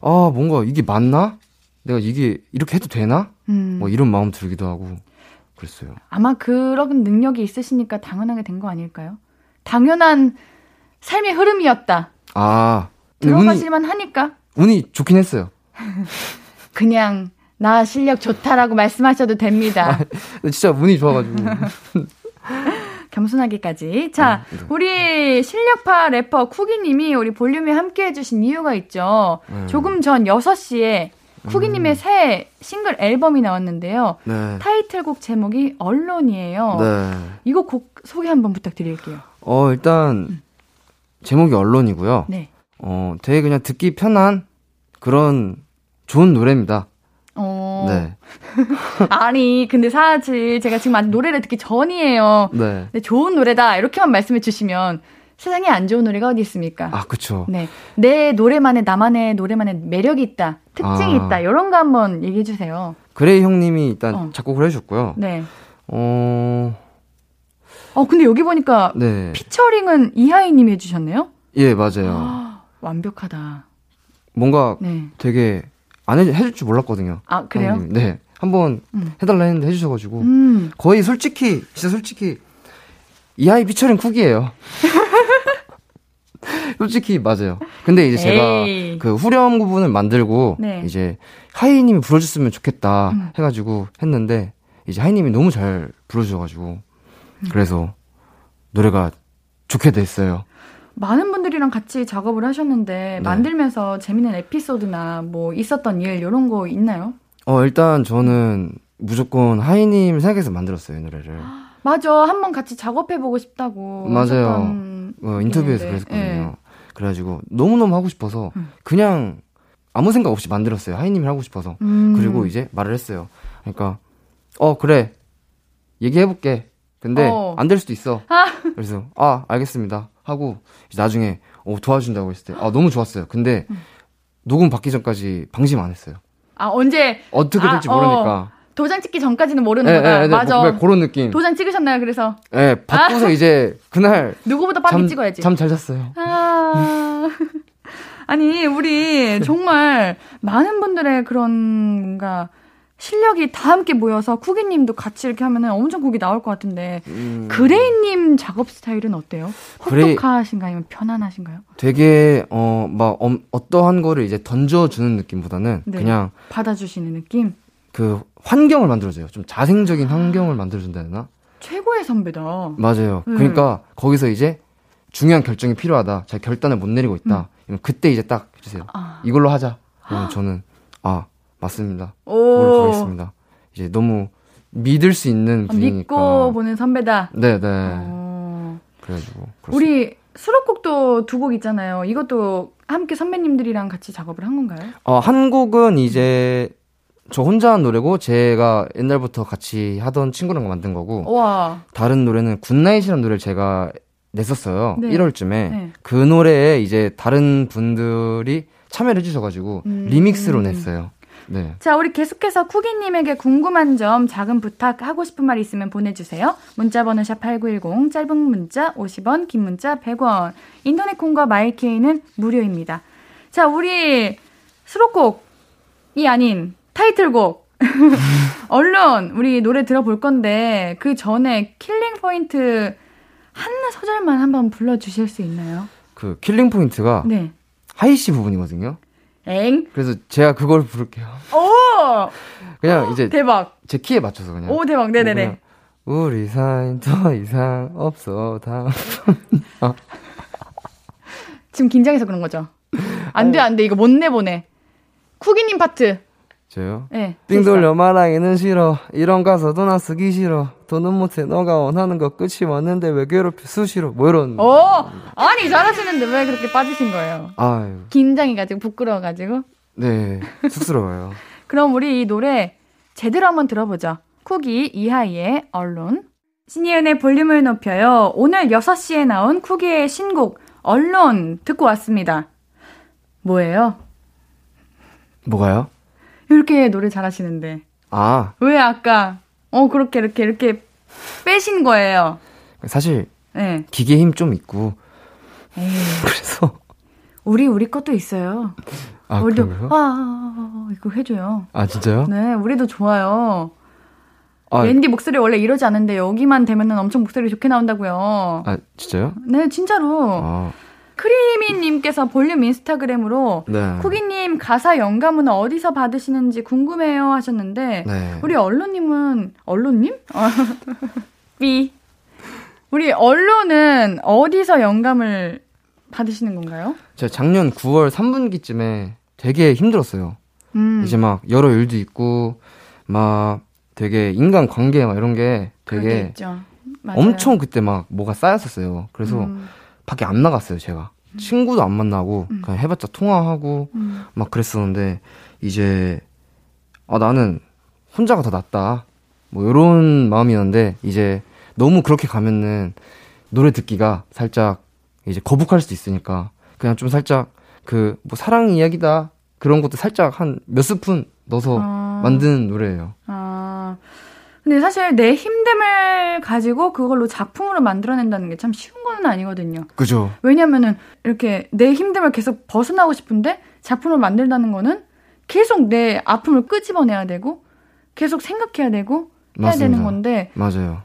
아 뭔가 이게 맞나? 내가 이게 이렇게 해도 되나? 음. 뭐 이런 마음 들기도 하고 그랬어요. 아마 그런 능력이 있으시니까 당연하게 된 거 아닐까요? 당연한 삶의 흐름이었다. 아 들어가실만 하니까 운이 좋긴 했어요. <laughs> 그냥 나 실력 좋다라고 말씀하셔도 됩니다. <laughs> 근데 진짜 운이 좋아가지고 <laughs> <laughs> 겸손하게까지. 자, 네. 우리 실력파 래퍼 쿠기님이 우리 볼륨에 함께 해주신 이유가 있죠. 네. 조금 전 6시에 쿠기님의 새 싱글 앨범이 나왔는데요. 네. 타이틀곡 제목이 언론이에요. 네. 이거 곡 소개 한번 부탁드릴게요. 어 일단 제목이 언론이고요. 네. 어 되게 그냥 듣기 편한 그런 좋은 노래입니다. 어. 네. <laughs> 아니, 근데 사실 제가 지금 아직 노래를 듣기 전이에요. 네. 근데 좋은 노래다. 이렇게만 말씀해 주시면 세상에 안 좋은 노래가 어디 있습니까? 아 그쵸. 네. 내 노래만의, 나만의 노래만의 매력이 있다. 특징이 아. 있다. 이런 거 한번 얘기해 주세요. 그레이 형님이 일단 어. 작곡을 해주셨고요. 네. 어, 어, 근데 여기 보니까 네. 피처링은 이하이 님이 해주셨네요? 예, 맞아요. 아, <gasps> 완벽하다. 뭔가 네. 되게 안 해, 해줄 줄 몰랐거든요. 아, 그래요? 형님이. 네. 한번 음. 해달라 했는데 해주셔가지고. 음. 거의 솔직히, 진짜 솔직히, 이하이 피처링 쿠기예요. <laughs> 솔직히, 맞아요. 근데 이제 제가 에이. 그 후렴 부분을 만들고, 네. 이제 하이님이 불러줬으면 좋겠다 음. 해가지고 했는데, 이제 하이님이 너무 잘 불러주셔가지고, 음. 그래서 노래가 좋게 됐어요. 많은 분들이랑 같이 작업을 하셨는데 네. 만들면서 재밌는 에피소드나 뭐 있었던 일 이런 거 있나요? 어, 일단 저는 무조건 하이님 생각해서 만들었어요, 이 노래를. <gasps> 맞아. 한번 같이 작업해 보고 싶다고 맞아요. 어, 인터뷰에서. 그랬거든요. 그래가지고 너무너무 하고 싶어서 음. 그냥 아무 생각 없이 만들었어요. 하이님이 하고 싶어서. 예. 음. 그리고 이제 말을 했어요. 그러니까 어 그래 얘기해볼게. 근데 어. 안될 수도 있어. 아. 그래서 아 알겠습니다 하고 나중에 어, 도와준다고 했을 때 아 너무 좋았어요. 근데 음. 녹음 받기 전까지 방심 안 했어요. 아 언제 어떻게 아, 될지 어. 모르니까. 도장 찍기 전까지는 모르는 예, 거다. 예, 예, 맞아. 뭐, 그런 느낌. 도장 찍으셨나요? 그래서 예, 받고서 이제 그날 <laughs> 누구보다 빨리 찍어야지. 잠 잘 잤어요. 아. <laughs> 아니, 우리 정말 많은 분들의 그런 뭔가 실력이 다 함께 모여서 쿠기님도 같이 이렇게 하면은 엄청 곡이 나올 것 같은데 음, 그레이님 작업 스타일은 어때요? 혹독하신가요? 아니면 편안하신가요? 되게 어막 어떠한 거를 이제 던져주는 느낌보다는 네. 그냥 받아주시는 느낌? 그 환경을 만들어줘요. 좀 자생적인 환경을 만들어준다 되나? 최고의 선배다. 맞아요. 음. 그러니까 거기서 이제 중요한 결정이 필요하다. 잘 결단을 못 내리고 있다. 이러면 그때 이제 딱 해주세요. 음. 아. 이걸로 하자. 그러면 저는 아 맞습니다. 오. 가겠습니다. 이제 너무 믿을 수 있는 아, 분이니까. 믿고 보는 선배다. 네네. 어. 그래가지고 그렇습니다. 우리 수록곡도 두 곡 있잖아요. 이것도 함께 선배님들이랑 같이 작업을 한 건가요? 어, 한 곡은 이제 저 혼자 한 노래고 제가 옛날부터 같이 하던 친구랑 만든 거고 와. 다른 노래는 Good Night이라는 노래를 제가 냈었어요. 네. 1월쯤에 네. 그 노래에 이제 다른 분들이 참여를 해주셔가지고 음. 리믹스로 냈어요. 네. 자, 우리 계속해서 쿠기님에게 궁금한 점, 작은 부탁, 하고 싶은 말 있으면 보내주세요. 문자번호 샵8910, 짧은 문자 50원, 긴 문자 100원. 인터넷 콩과 마이케이는 무료입니다. 자, 우리 수록곡이 아닌 타이틀곡. <laughs> 얼른 우리 노래 들어볼 건데, 그 전에 killing point 한 소절만 한번 불러주실 수 있나요? 그 killing point가 네. 하이 씨 부분이거든요. 엥? 그래서 제가 그걸 부를게요. 오! 그냥 이제 대박. 제 키에 맞춰서 그냥. 오, 대박. 네네네. 우리 사이 더 이상 없어 다음. <laughs> 지금 긴장해서 그런 거죠. 안 돼, 안 돼. 이거 못 내보내. 쿠기님 파트. 저요. 네. 빙 돌려 말하기는 싫어. 이런 가사도 나 쓰기 싫어. 더는 못해. 너가 원하는 거 끝이 왔는데 왜 괴롭혀 수시로. 뭐 이런. 오! 아니, 잘하시는데 왜 그렇게 빠지신 거예요? 아유. 긴장해가지고, 부끄러워가지고. 네. 쑥스러워요. <laughs> 그럼 우리 이 노래 제대로 한번 들어보죠. 쿠기 이하이의 언론. 신이은의 볼륨을 높여요. 오늘 6시에 나온 쿠기의 신곡, 언론 듣고 왔습니다. 뭐예요? 뭐가요? 이렇게 노래 잘하시는데. 아, 왜 아까, 어, 그렇게, 이렇게, 이렇게 빼신 거예요? 사실 네. 기계 힘 좀 있고 에이, <laughs> 그래서 우리, 우리 것도 있어요. 아, 우리도, 그래요? 아, 이거 해줘요. 아, 진짜요? 네, 우리도 좋아요. 아, 앤디 목소리 원래 이러지 않은데 여기만 되면은 엄청 목소리 좋게 나온다고요. 아, 진짜요? 네, 진짜로. 아, 크리미님께서 볼륨 인스타그램으로 네. 쿠기님 가사 영감은 어디서 받으시는지 궁금해요 하셨는데 네. 우리 언론님은 언론님? <laughs> 아, 삐. 우리 언론은 어디서 영감을 받으시는 건가요? 제가 작년 9월 3분기쯤에 되게 힘들었어요. 음, 이제 막 여러 일도 있고 막 되게 인간 관계 막 이런 게 되게. 엄청 그때 막 뭐가 쌓였었어요. 그래서 음, 밖에 안 나갔어요, 제가. 친구도 안 만나고 음. 그냥 해봤자 통화하고 음. 막 그랬었는데 이제 아 나는 혼자가 더 낫다. 뭐 이런 마음이었는데 이제 너무 그렇게 가면은 노래 듣기가 살짝 이제 거북할 수도 있으니까 그냥 좀 살짝 그 뭐 사랑 이야기다 그런 것도 살짝 한 몇 스푼 넣어서 아, 만든 노래예요. 아. 근데 사실 내 힘듦을 가지고 그걸로 작품으로 만들어낸다는 게 참 쉬운 건 아니거든요. 그죠. 왜냐면은 이렇게 내 힘듦을 계속 벗어나고 싶은데 작품을 만들다는 거는 계속 내 아픔을 끄집어내야 되고 계속 생각해야 되고 해야 맞습니다. 되는 건데 맞아요.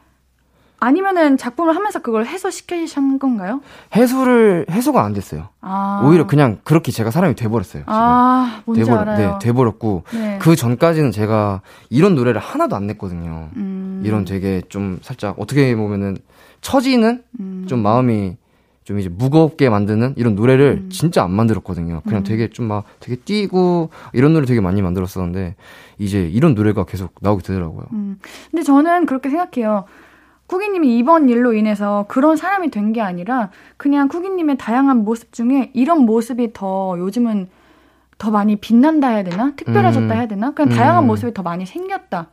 아니면은 작품을 하면서 그걸 해소시키신 건가요? 해소를 해소가 안 됐어요. 아. 오히려 그냥 그렇게 제가 사람이 돼버렸어요. 지금. 아, 뭔지 돼버려, 알아요. 네, 돼버렸고 네. 그 전까지는 제가 이런 노래를 하나도 안 냈거든요. 음. 이런 되게 좀 살짝 어떻게 보면은 처지는 음. 좀 마음이 좀 이제 무겁게 만드는 이런 노래를 음. 진짜 안 만들었거든요. 그냥 되게 좀 막 되게 뛰고 이런 노래 되게 많이 만들었었는데 이제 이런 노래가 계속 나오게 되더라고요. 음. 근데 저는 그렇게 생각해요. 쿠기님이 이번 일로 인해서 그런 사람이 된 게 아니라 그냥 쿠기님의 다양한 모습 중에 이런 모습이 더 요즘은 더 많이 빛난다 해야 되나? 특별해졌다 음. 해야 되나? 그냥 음. 다양한 모습이 더 많이 생겼다라고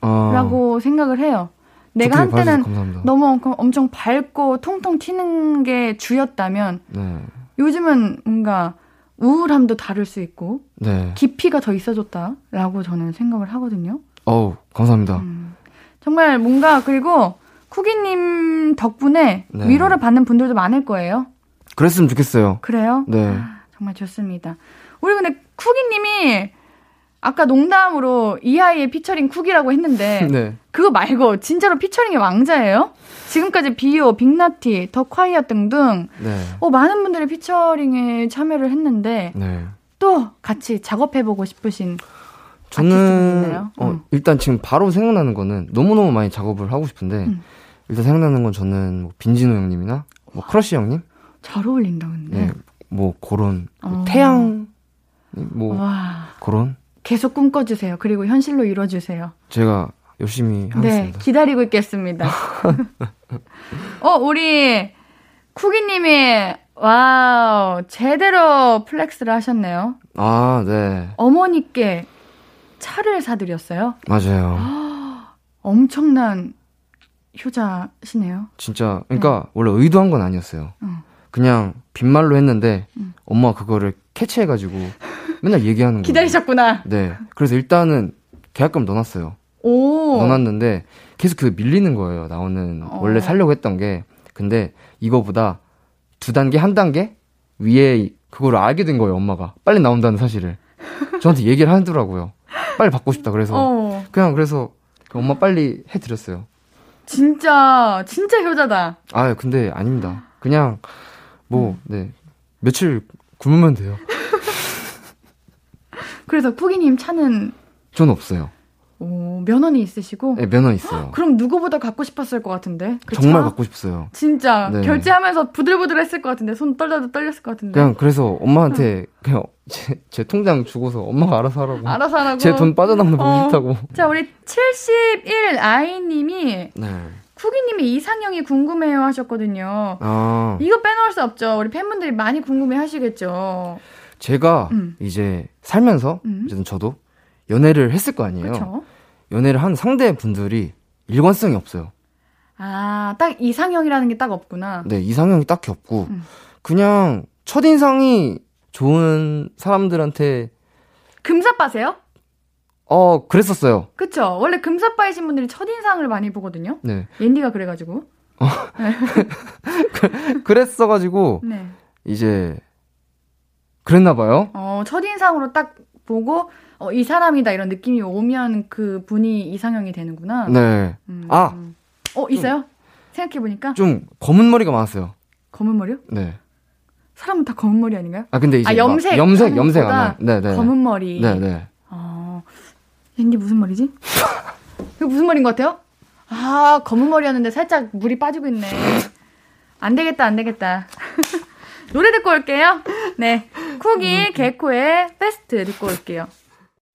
아, 생각을 해요. 내가 봐주셔서 한때는. 너무 엄- 엄청 밝고 통통 튀는 게 주였다면 네, 요즘은 뭔가 우울함도 다를 수 있고 네. 깊이가 더 있어졌다라고 저는 생각을 하거든요. 어우 감사합니다. 음. 정말 뭔가 그리고 쿠기님 덕분에 네. 위로를 받는 분들도 많을 거예요. 그랬으면 좋겠어요. 그래요? 네. 아, 정말 좋습니다. 우리 근데 쿠기님이 아까 농담으로 이 아이의 피처링 쿠기라고 했는데 <laughs> 네. 그거 말고 진짜로 피처링의 왕자예요? 지금까지 비오, 빅나티, 더 콰이어 등등 네. 어, 많은 분들이 피처링에 참여를 했는데 네. 또 같이 작업해보고 싶으신 저는? 어, 음. 일단 지금 바로 생각나는 거는 너무너무 많이 작업을 하고 싶은데 음. 일단 생각나는 건 저는 뭐 빈지노 형님이나 뭐 크러쉬 형님 잘 어울린다 근데. 네. 뭐 그런 뭐 어. 태양 뭐 와 그런 계속 꿈꿔주세요. 그리고 현실로 이뤄주세요. 제가 열심히 네, 하겠습니다. 기다리고 있겠습니다. <laughs> 어, 우리 쿠기님이 와우 제대로 flex를 하셨네요. 아, 네. 어머니께 차를 사드렸어요. 맞아요. <gasps> 엄청난 효자시네요. 진짜 그러니까 원래 의도한 건 아니었어요. 응. 그냥 빈말로 했는데 응. 엄마가 그거를 캐치해 가지고 맨날 얘기하는 거예요. 기다리셨구나. 네. 그래서 일단은 계약금 넣어놨어요. 오. 넣어놨는데 계속 그 밀리는 거예요. 나오는 어. 원래 살려고 했던 게 근데 이거보다 두 단계 한 단계 위에 그거를 알게 된 거예요. 엄마가 빨리 나온다는 사실을 저한테 얘기를 하더라고요. 빨리 받고 싶다 그래서 어, 그냥 그래서 그 엄마 빨리 해드렸어요. 진짜 진짜 효자다. 아 근데 아닙니다. 그냥 뭐 네 며칠 굶으면 돼요. <laughs> 그래서 쿠기님 차는 저는 없어요. 오, 면허는 있으시고 네, 면허 있어요. <gasps> 그럼 누구보다 갖고 싶었을 것 같은데. 그 정말 차? 갖고 싶어요. 진짜 네. 결제하면서 부들부들 했을 것 같은데 손 떨려도 떨렸을 것 같은데. 그냥 그래서 엄마한테 그냥 <laughs> 제, 제 통장 주고서 엄마가 알아서 하라고. 알아서 하라고. 제 돈 빠져나오는 거 보고 어. 싶다고. 자 우리 71 아이님이 네. 쿠기님이 이상형이 궁금해요 하셨거든요. 아 이거 빼놓을 수 없죠. 우리 팬분들이 많이 궁금해 하시겠죠. 제가 음. 이제 살면서 음. 어쨌든 저도 연애를 했을 거 아니에요. 그렇죠. 연애를 한 상대 분들이 일관성이 없어요. 아, 딱 이상형이라는 게 딱 없구나. 네 이상형이 딱히 없고 음. 그냥 첫 인상이 좋은 사람들한테 금사빠세요? 어 그랬었어요. 그쵸. 원래 금사빠이신 분들이 첫인상을 많이 보거든요. 네 옌디가 그래가지고. <laughs> 그랬어가지고 <laughs> 네. 이제 그랬나 봐요. 어, 첫인상으로 딱 보고, 어, 이 사람이다 이런 느낌이 오면 그 분이 이상형이 되는구나. 네. 음. 아. 어, 있어요? 생각해 보니까. 좀 검은 머리가 많았어요. 검은 머리요? 네. 사람은 다 검은 머리 아닌가요? 아 근데 이제 아, 염색. 막 염색 염색 안 나. 네네. 검은 머리. 네네. 어, 옌디 무슨 머리지? 이거 무슨 머리인 것 같아요? 아, 검은 머리였는데 살짝 물이 빠지고 있네. 안 되겠다, 안 되겠다. <laughs> 노래 듣고 올게요. 네. 쿠기, 개코의 페스트 듣고 올게요.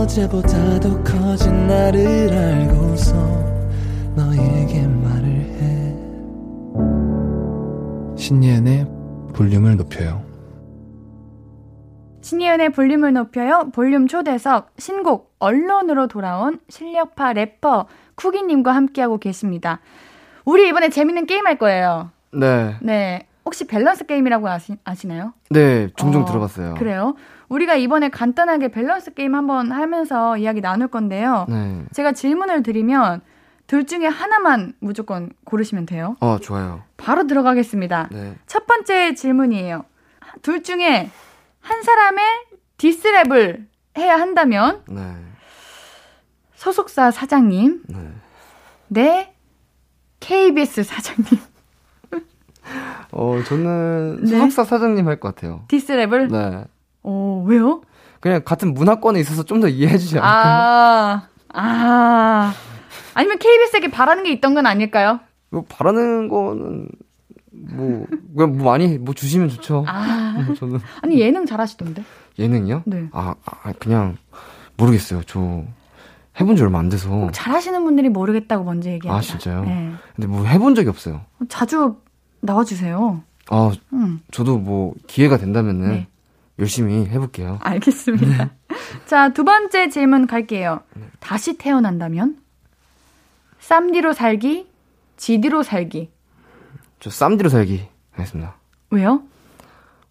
어제보다 더 커진 나를 알고서 너에게 말을 해 신예은의 볼륨을 높여요 신예은의 볼륨을 높여요. 볼륨 초대석 신곡 Alone으로 돌아온 실력파 래퍼 쿠기님과 함께하고 계십니다. 우리 이번에 재밌는 게임 할 거예요. 네. 네. 혹시 밸런스 게임이라고 아시, 아시나요? 네, 종종 어, 들어봤어요. 그래요? 우리가 이번에 간단하게 밸런스 게임 한번 하면서 이야기 나눌 건데요. 네. 제가 질문을 드리면 둘 중에 하나만 무조건 고르시면 돼요. 어, 좋아요. 바로 들어가겠습니다. 네. 첫 번째 질문이에요. 둘 중에 한 사람의 diss rap을 해야 한다면 네. 소속사 사장님 네. 대 KBS 사장님 어, 저는 네. 소속사 사장님 할 것 같아요. 디스랩을 네. 어 왜요? 그냥 같은 문화권에 있어서 좀 더 이해해 주지 않을까요? 아, 아. 아니면 KBS에게 바라는 게 있던 건 아닐까요? 뭐 바라는 거는 뭐 그냥 뭐 많이 뭐 주시면 좋죠. 아. 뭐 저는 아니, 예능 잘하시던데? 예능이요? 네. 아, 아, 그냥 모르겠어요. 저 해본 지 얼마 안 돼서. 잘하시는 분들이 모르겠다고 먼저 얘기합니다. 아, 진짜요? 네. 근데 뭐 해본 적이 없어요. 자주 나와주세요. 아, 음, 저도 뭐 기회가 된다면은 네. 열심히 해볼게요. 알겠습니다. 네. 자, 두 번째 질문 갈게요. 다시 태어난다면? 쌈디로 살기, 지디로 살기. 저 쌈디로 살기 하겠습니다. 왜요?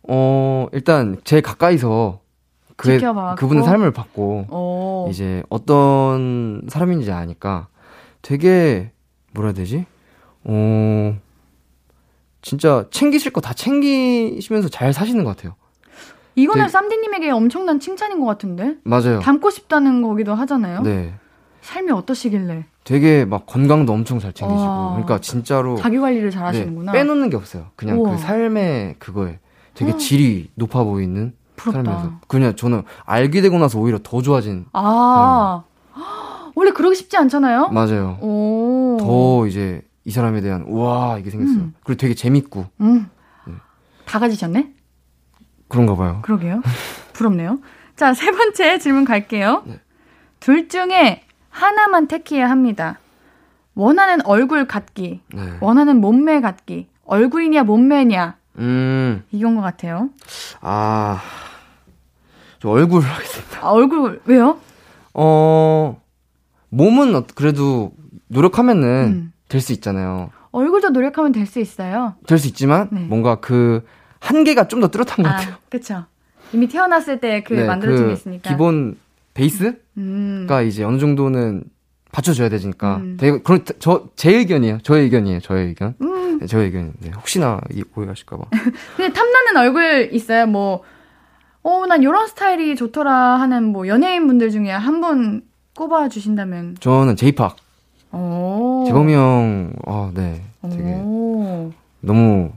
어, 일단 제일 가까이서 지켜봐왔고. 그분의 삶을 봤고 오. 이제 어떤 사람인지 아니까 되게 뭐라 해야 되지? 어, 진짜 챙기실 거 다 챙기시면서 잘 사시는 것 같아요. 이거는 되게- 쌈디님에게 엄청난 칭찬인 것 같은데? 맞아요. 닮고 싶다는 거기도 하잖아요. 네. 삶이 어떠시길래 되게 막 건강도 엄청 잘 챙기시고. 와. 그러니까 진짜로 자기 관리를 잘 네, 하시는구나. 빼놓는 게 없어요. 그냥 우와. 그 삶의 그거에 되게 어. 질이 높아 보이는. 삶에서. 그냥 저는 알게 되고 나서 오히려 더 좋아진. 아, 원래 그러기 쉽지 않잖아요? 맞아요. 오. 더 이제 이 사람에 대한 우와 이게 생겼어요. 음. 그리고 되게 재밌고 음. 네. 다 가지셨네? 그런가 봐요. 그러게요. 부럽네요. 자, 세 번째 질문 갈게요. 네. 둘 중에 하나만 택해야 합니다. 원하는 얼굴 갖기, 네. 원하는 몸매 갖기, 얼굴이냐 몸매냐 음, 이건 것 같아요. 아, 저 얼굴 하겠습니다. 아, 얼굴 왜요? 어, 몸은 어- 그래도 노력하면은 음. 될수 있잖아요. 얼굴도 노력하면 될 수 있어요. 될 수 있지만 네. 뭔가 그 한계가 좀 더 뚜렷한 것 같아요. 아, 그쵸. 이미 태어났을 때그 네, 만들어진 그 게 있으니까. 기본 베이스가 음. 이제 어느 정도는 받쳐줘야 되니까. 음. 되게 그런 저제 의견이에요. 저의 의견이에요. 저의 의견. 음. 네, 저의 의견. 네, 혹시나 이 오해하실까봐. <laughs> 근데 탐나는 얼굴 있어요. 뭐, 어, 난 이런 스타일이 좋더라 하는 뭐 연예인 분들 중에 한 분 꼽아 주신다면. 저는 제이팍. 오. 재범이 형, 아, 네. 되게 오. 너무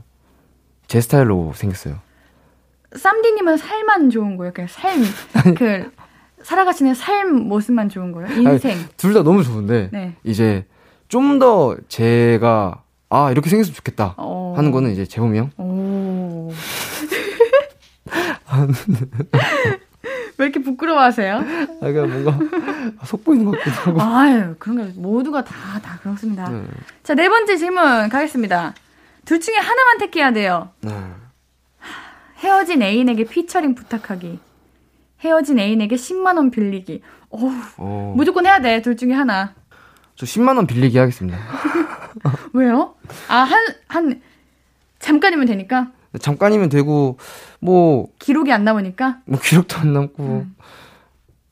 제 스타일로 생겼어요. 쌈디님은 살만 좋은 거예요. 그냥 삶, 그, 살아가시는 삶 모습만 좋은 거예요. 인생. 둘 다 너무 좋은데, 네. 이제 좀 더 제가, 아, 이렇게 생겼으면 좋겠다. 어. 하는 거는 이제 재범이 형. 오. <laughs> 왜 이렇게 부끄러워하세요? 아, 그냥 뭔가 속 보이는 것 같기도 하고. 아유, 그런 게 모두가 다, 다 그렇습니다. 네. 자, 네 번째 질문 가겠습니다. 둘 중에 하나만 택해야 돼요. 네. 헤어진 애인에게 피처링 부탁하기. 헤어진 애인에게 10만 원 빌리기. 어우, 어, 무조건 해야 돼. 둘 중에 하나. 저 10만 원 빌리기 하겠습니다. <laughs> 왜요? 아, 한, 한, 잠깐이면 되니까? 잠깐이면 되고, 뭐, 기록이 안 남으니까? 뭐 기록도 안 남고, 음.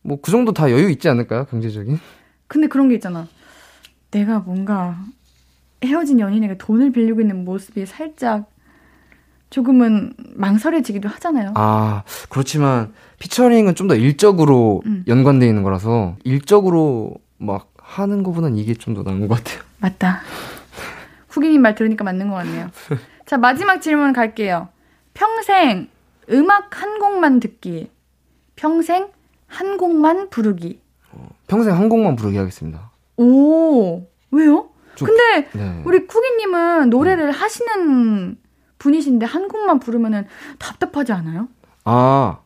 뭐그 정도 다 여유 있지 않을까요? 경제적인? 근데 그런 게 있잖아. 내가 뭔가 헤어진 연인에게 돈을 빌리고 있는 모습이 살짝 조금은 망설여지기도 하잖아요. 아, 그렇지만 피처링은 좀 더 일적으로 음. 연관돼 있는 거라서 일적으로 막 하는 것보단 이게 좀 더 나은 것 같아요. 맞다. 후기님 말 들으니까 맞는 것 같네요. <laughs> 자, 마지막 질문 갈게요. 평생 음악 한 곡만 듣기. 평생 한 곡만 부르기. 평생 한 곡만 부르게 하겠습니다. 오, 왜요? 좀- 근데 네. 우리 쿠기님은 노래를 하시는 분이신데 한 곡만 부르면은 답답하지 않아요? 아,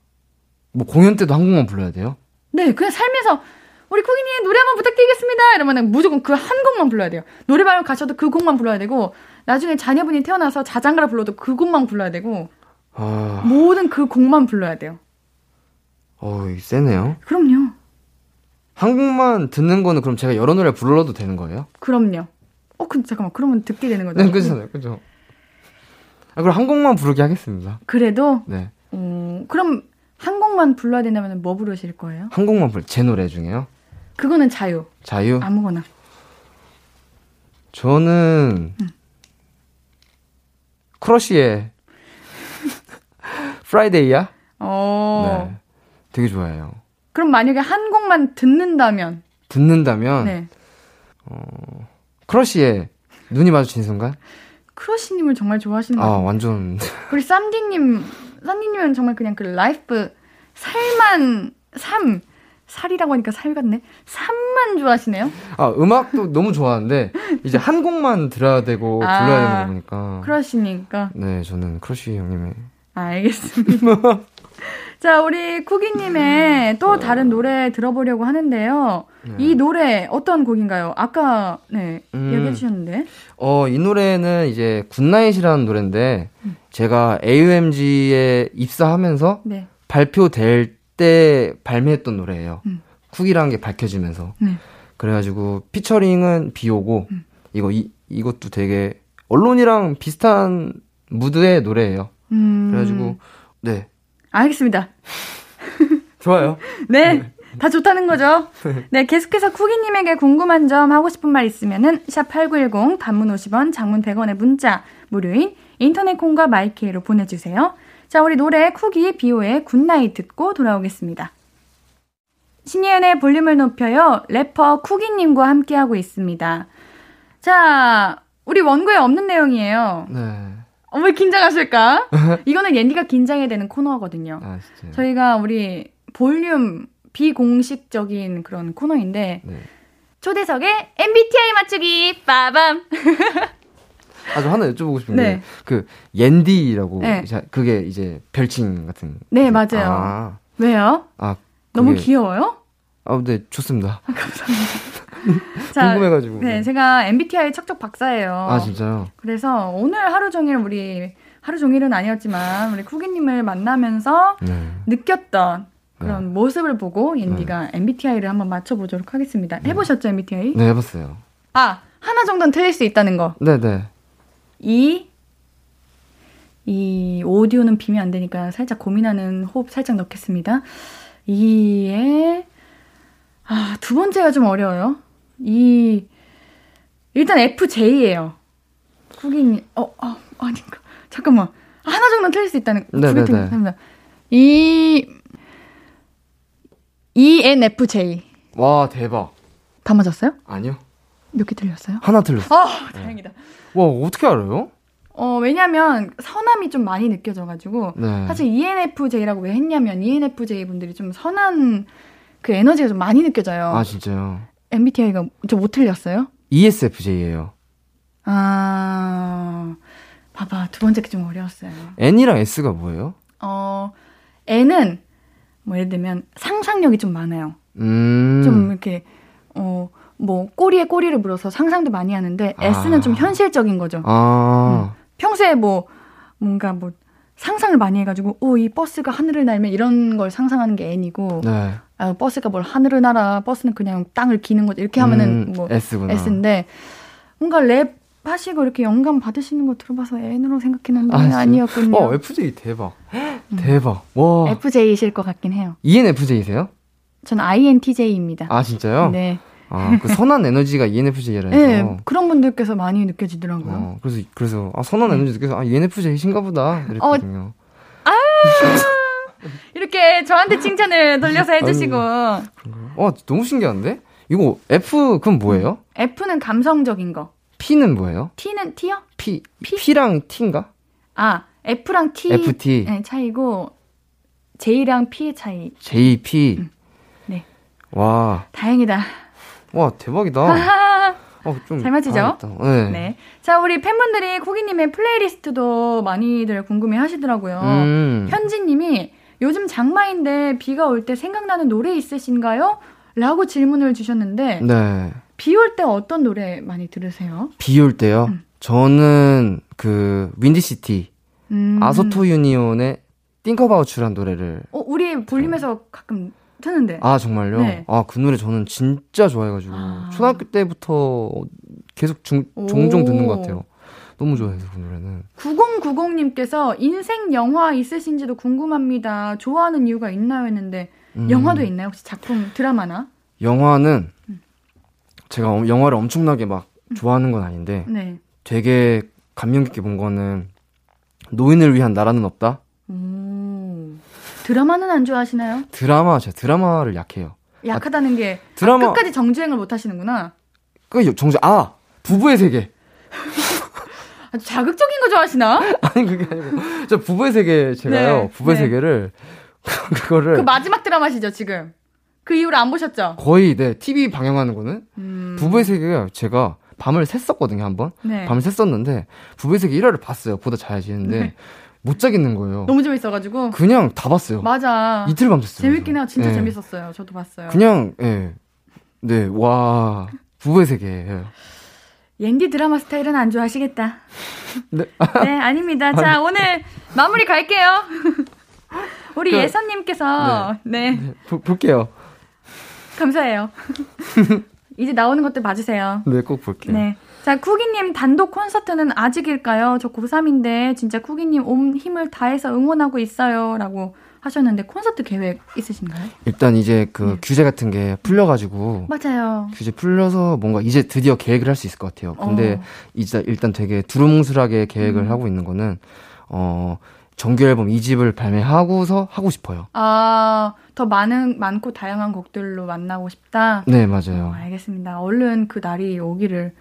뭐 공연 때도 한 곡만 불러야 돼요? 네, 그냥 살면서 우리 쿠기님 노래 한번 부탁드리겠습니다. 이러면 무조건 그 한 곡만 불러야 돼요. 노래방을 가셔도 그 곡만 불러야 되고 나중에 자녀분이 태어나서 자장가를 불러도 그 곡만 불러야 되고 아, 모든 그 곡만 불러야 돼요. 어, 이 세네요. 그럼요. 한국만 듣는 거는 그럼 제가 여러 노래 불러도 되는 거예요? 그럼요. 어, 근데 잠깐만. 그러면 듣게 되는 거죠. 네, 그잖아요. 그죠? 아, 그럼 한 곡만 부르게 하겠습니다. 그래도 네. 어, 그럼 한 곡만 불러야 된다면 뭐 부르실 거예요? 한 곡만 부르, 제 노래 중에요? 그거는 자유. 자유? 아무거나. 저는, 크러쉬의 <laughs> Friday야? 어. 네. 되게 좋아해요. 그럼 만약에 한 곡만 듣는다면 듣는다면, 네. 크러쉬의 눈이 마주친 순간? 크러쉬님을 정말 좋아하시는 것 아. 완전. 우리 쌈디님, 쌈디님은 정말 그냥 그 life 살만 삶 살이라고 하니까 살 같네. 삶만 좋아하시네요. 아, 음악도 너무 좋아하는데, 이제 한 곡만 들어야 되고, 아, 불러야 되는 거 보니까. 크러쉬니까. 네, 저는 크러쉬 형님의. 아, 알겠습니다. <laughs> 자, 우리 쿠기님의 또 다른 노래 들어보려고 하는데요. 네. 이 노래 어떤 곡인가요? 아까 네 음. 얘기해 주셨는데. 어, 이 노래는 이제 Good Night이라는 노래인데, 제가 AOMG에 입사하면서 네. 발표될 때 발매했던 노래예요. 음. 쿠기라는 게 밝혀지면서. 네. 그래가지고, 피처링은 비오고, 음. 이거, 이, 이것도 되게, Alone이랑 비슷한 무드의 노래예요. 음. 그래가지고, 네. 알겠습니다. 좋아요. <laughs> 네. 다 좋다는 거죠? 네, 계속해서 쿠기님에게 궁금한 점 하고 싶은 말 있으면은 샵8910 단문 50원, 장문 100원의 문자 무료인 인터넷 콩과 마이케이로 보내주세요. 자, 우리 노래 쿠기 비오의 Good Night 듣고 돌아오겠습니다. 신예은의 볼륨을 높여요. 래퍼 쿠기님과 함께하고 있습니다. 자, 우리 원고에 없는 내용이에요. 네. 어, 왜 긴장하실까? <laughs> 이거는 옌디가 긴장해야 되는 코너거든요. 아. 저희가 우리 볼륨 비공식적인 그런 코너인데 네. 초대석에 MBTI 맞추기 빠밤 <laughs> 아, 저 하나 여쭤보고 싶은 네. 게, 그, 옌디라고, 네. 그게 이제 별칭 같은. 네, 맞아요. 아, 왜요? 아 너무 그게- 귀여워요? 아, 네, 좋습니다. <laughs> <laughs> 자, 궁금해가지고. 네, 제가 MBTI 척척 박사예요. 아, 진짜요? 그래서 오늘 하루 종일 우리 하루 종일은 아니었지만 우리 쿠기님을 만나면서 네. 느꼈던 그런 모습을 보고 옌디가 MBTI를 한번 맞춰보도록 하겠습니다. 해보셨죠 MBTI? 네, 해봤어요. 아 하나 정도는 틀릴 수 있다는 거. 네네. 이, 이 오디오는 비면 안 되니까 살짝 고민하는 호흡 살짝 넣겠습니다. 이에, 아, 두 번째가 좀 어려워요. 이, 일단 FJ예요. 국인, 어, 어, 아닌가. 잠깐만. 하나 정도는 틀릴 수 있다는, 네, 두개 네, 틀린 네. 합니다. 이, ENFJ. 와, 대박. 다 맞았어요? 아니요. 몇 개 틀렸어요? 하나 틀렸어. 아, 다행이다. 와, 어떻게 알아요? 어, 왜냐면 선함이 좀 많이 느껴져가지고 네. 사실 ENFJ라고 왜 했냐면 ENFJ 분들이 좀 선한 그 에너지가 좀 많이 느껴져요. 아, 진짜요? MBTI가 저 못 틀렸어요? ESFJ예요. 아, 봐봐 두 번째 게 좀 어려웠어요. N이랑 S가 뭐예요? 어, N은 뭐 예를 들면 상상력이 좀 많아요. 음. 좀 이렇게 어. 뭐 꼬리에 꼬리를 물어서 상상도 많이 하는데 S는 아. 좀 현실적인 거죠. 아. 평소에 뭐 뭔가 뭐 상상을 많이 해가지고 오 이 버스가 하늘을 날면 이런 걸 상상하는 게 N이고 네. 아, 버스가 뭘 하늘을 날아 버스는 그냥 땅을 기는 거지 이렇게 하면은 음, 뭐 S구나. S인데 뭔가 랩 하시고 이렇게 영감 받으시는 거 들어봐서 N으로 생각했는데 아? 아, 니었군요 어, FJ 대박. 대박. 와. FJ이실 것 같긴 해요. ENFJ세요? 저는 INTJ입니다. 아, 진짜요? 네. 아, 그 선한 에너지가 ENFJ라 해서. 네, 그런 분들께서 많이 느껴지더라고요. 어, 그래서 그래서 아, 선한 에너지 느껴서 아, ENFJ신가 보다. 이랬거든요. 이렇게 저한테 칭찬을 돌려서 해주시고 어, 너무 신기한데? 이거 F 그럼 뭐예요? F는 감성적인 거, P는 뭐예요? T는 T요? P P? P랑 T인가? 아 F랑 T FT. 네, 차이고 J랑 P의 차이. JP. 네. 와, 다행이다. 와 대박이다. <laughs> 어, 좀잘 맞히죠? 네. 네. 자, 우리 팬분들이 코기님의 플레이리스트도 많이들 궁금해 하시더라고요. 음. 현지님이 요즘 장마인데 비가 올 때 생각나는 노래 있으신가요? 라고 질문을 주셨는데 네. 비올 때 어떤 노래 많이 들으세요? 비 올 때요? 음. 저는 그 윈디시티 음. 아소토 유니온의 You란 노래를 어, 우리 볼륨에서 가끔 트는데. 아 정말요? 네. 아그 노래 저는 진짜 좋아해가지고 아. 초등학교 때부터 계속 중, 오. 종종 듣는 것 같아요. 너무 좋아해서 그 노래는 9090님께서 인생 영화 있으신지도 궁금합니다. 좋아하는 이유가 있나요? 했는데 음, 영화도 있나요? 혹시 작품 드라마나? 영화는 제가 엄- 영화를 엄청나게 막 좋아하는 건 아닌데 네. 되게 감명 깊게 본 거는 노인을 위한 나라는 없다 오. 드라마는 안 좋아하시나요? 드라마 제가 드라마를 약해요. 약하다는 게 드라마- 아, 끝까지 정주행을 못 하시는구나. 그 정말 아 부부의 세계 <laughs> 아주 자극적인 거 좋아하시나? <laughs> 아니 그게 아니고 저 부부의 세계 제가요 네, 부부의 네. 세계를 <laughs> 그거를 그 마지막 드라마시죠, 지금. 그 이후로 안 보셨죠? 거의 네 TV 방영하는 거는 음. 부부의 세계가 제가 밤을 샜었거든요 한번 네. 밤을 샜었는데 부부의 세계 1화를 봤어요 보다 자야지 했는데 네. 못 자겠는 거예요 너무 재밌어가지고. 그냥 다 봤어요 맞아. 이틀 밤 샜어요 재밌긴 해요. 진짜 네. 재밌었어요. 저도 봤어요. 그냥 예네와 부부의 세계예요 옌디 드라마 스타일은 안 좋아하시겠다. 네. 네, 아닙니다. 자, 오늘 마무리 갈게요. <laughs> 우리 그- 예선님께서, 네, 보- 볼게요 감사해요. <laughs> 이제 나오는 것들 봐주세요. 네 꼭 볼게요 네. 자, 쿠기님 단독 콘서트는 아직일까요? 저 고3인데, 진짜 쿠기님 온 힘을 다해서 응원하고 있어요. 라고 하셨는데, 콘서트 계획 있으신가요? 일단 이제 그 네. 규제 같은 게 풀려가지고 맞아요. 규제 풀려서 뭔가 이제 드디어 계획을 할 수 있을 것 같아요. 근데 어. 이제 일단 되게 두루뭉술하게 계획을 음. 하고 있는 거는 어 정규 앨범 2집을 발매하고서 하고 싶어요. 아, 더 많은, 많고 다양한 곡들로 만나고 싶다. 네 어, 맞아요. 알겠습니다. 얼른 그 날이 오기를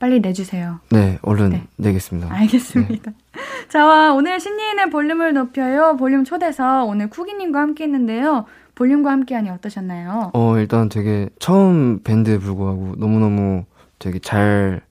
빨리 내주세요. 네 얼른 네. 내겠습니다. 알겠습니다. <laughs> 자, 오늘 신예인의 볼륨을 높여요. 볼륨 초대서 오늘 쿠기님과 함께 했는데요. 볼륨과 함께하니 어떠셨나요? 어 일단 되게 처음 밴드에 불구하고 너무 너무 되게 잘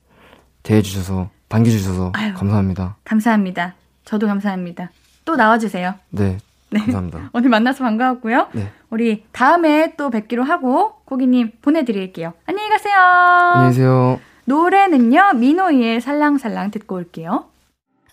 대해주셔서 반겨주셔서 아유. 감사합니다. 감사합니다. 저도 감사합니다. 또 나와주세요. 네, <laughs> 네. 감사합니다. 오늘 만나서 반가웠고요. 네 우리 다음에 또 뵙기로 하고 쿠기님 보내드릴게요. 안녕히 가세요. 안녕히 계세요. 노래는요, 민호이의 살랑살랑 듣고 올게요.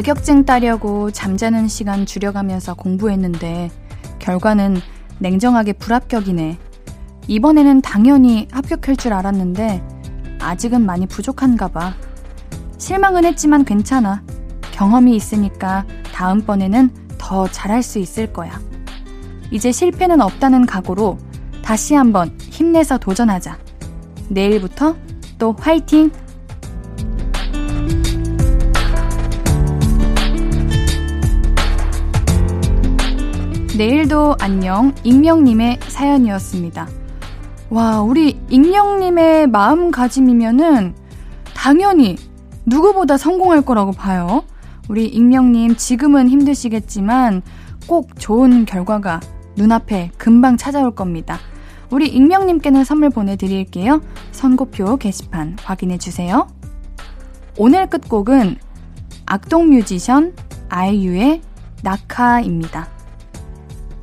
자격증 따려고 잠자는 시간 줄여가면서 공부했는데 결과는 냉정하게 불합격이네. 이번에는 당연히 합격할 줄 알았는데 아직은 많이 부족한가 봐. 실망은 했지만 괜찮아. 경험이 있으니까 다음번에는 더 잘할 수 있을 거야. 이제 실패는 없다는 각오로 다시 한번 힘내서 도전하자. 내일부터 또 화이팅! 내일도 안녕 익명님의 사연이었습니다. 와, 우리 익명님의 마음가짐이면은 당연히 누구보다 성공할 거라고 봐요. 우리 익명님 지금은 힘드시겠지만 꼭 좋은 결과가 눈앞에 금방 찾아올 겁니다. 우리 익명님께는 선물 보내드릴게요. 선고표 게시판 확인해주세요. 오늘 끝곡은 악동 뮤지션 아이유의 낙하입니다.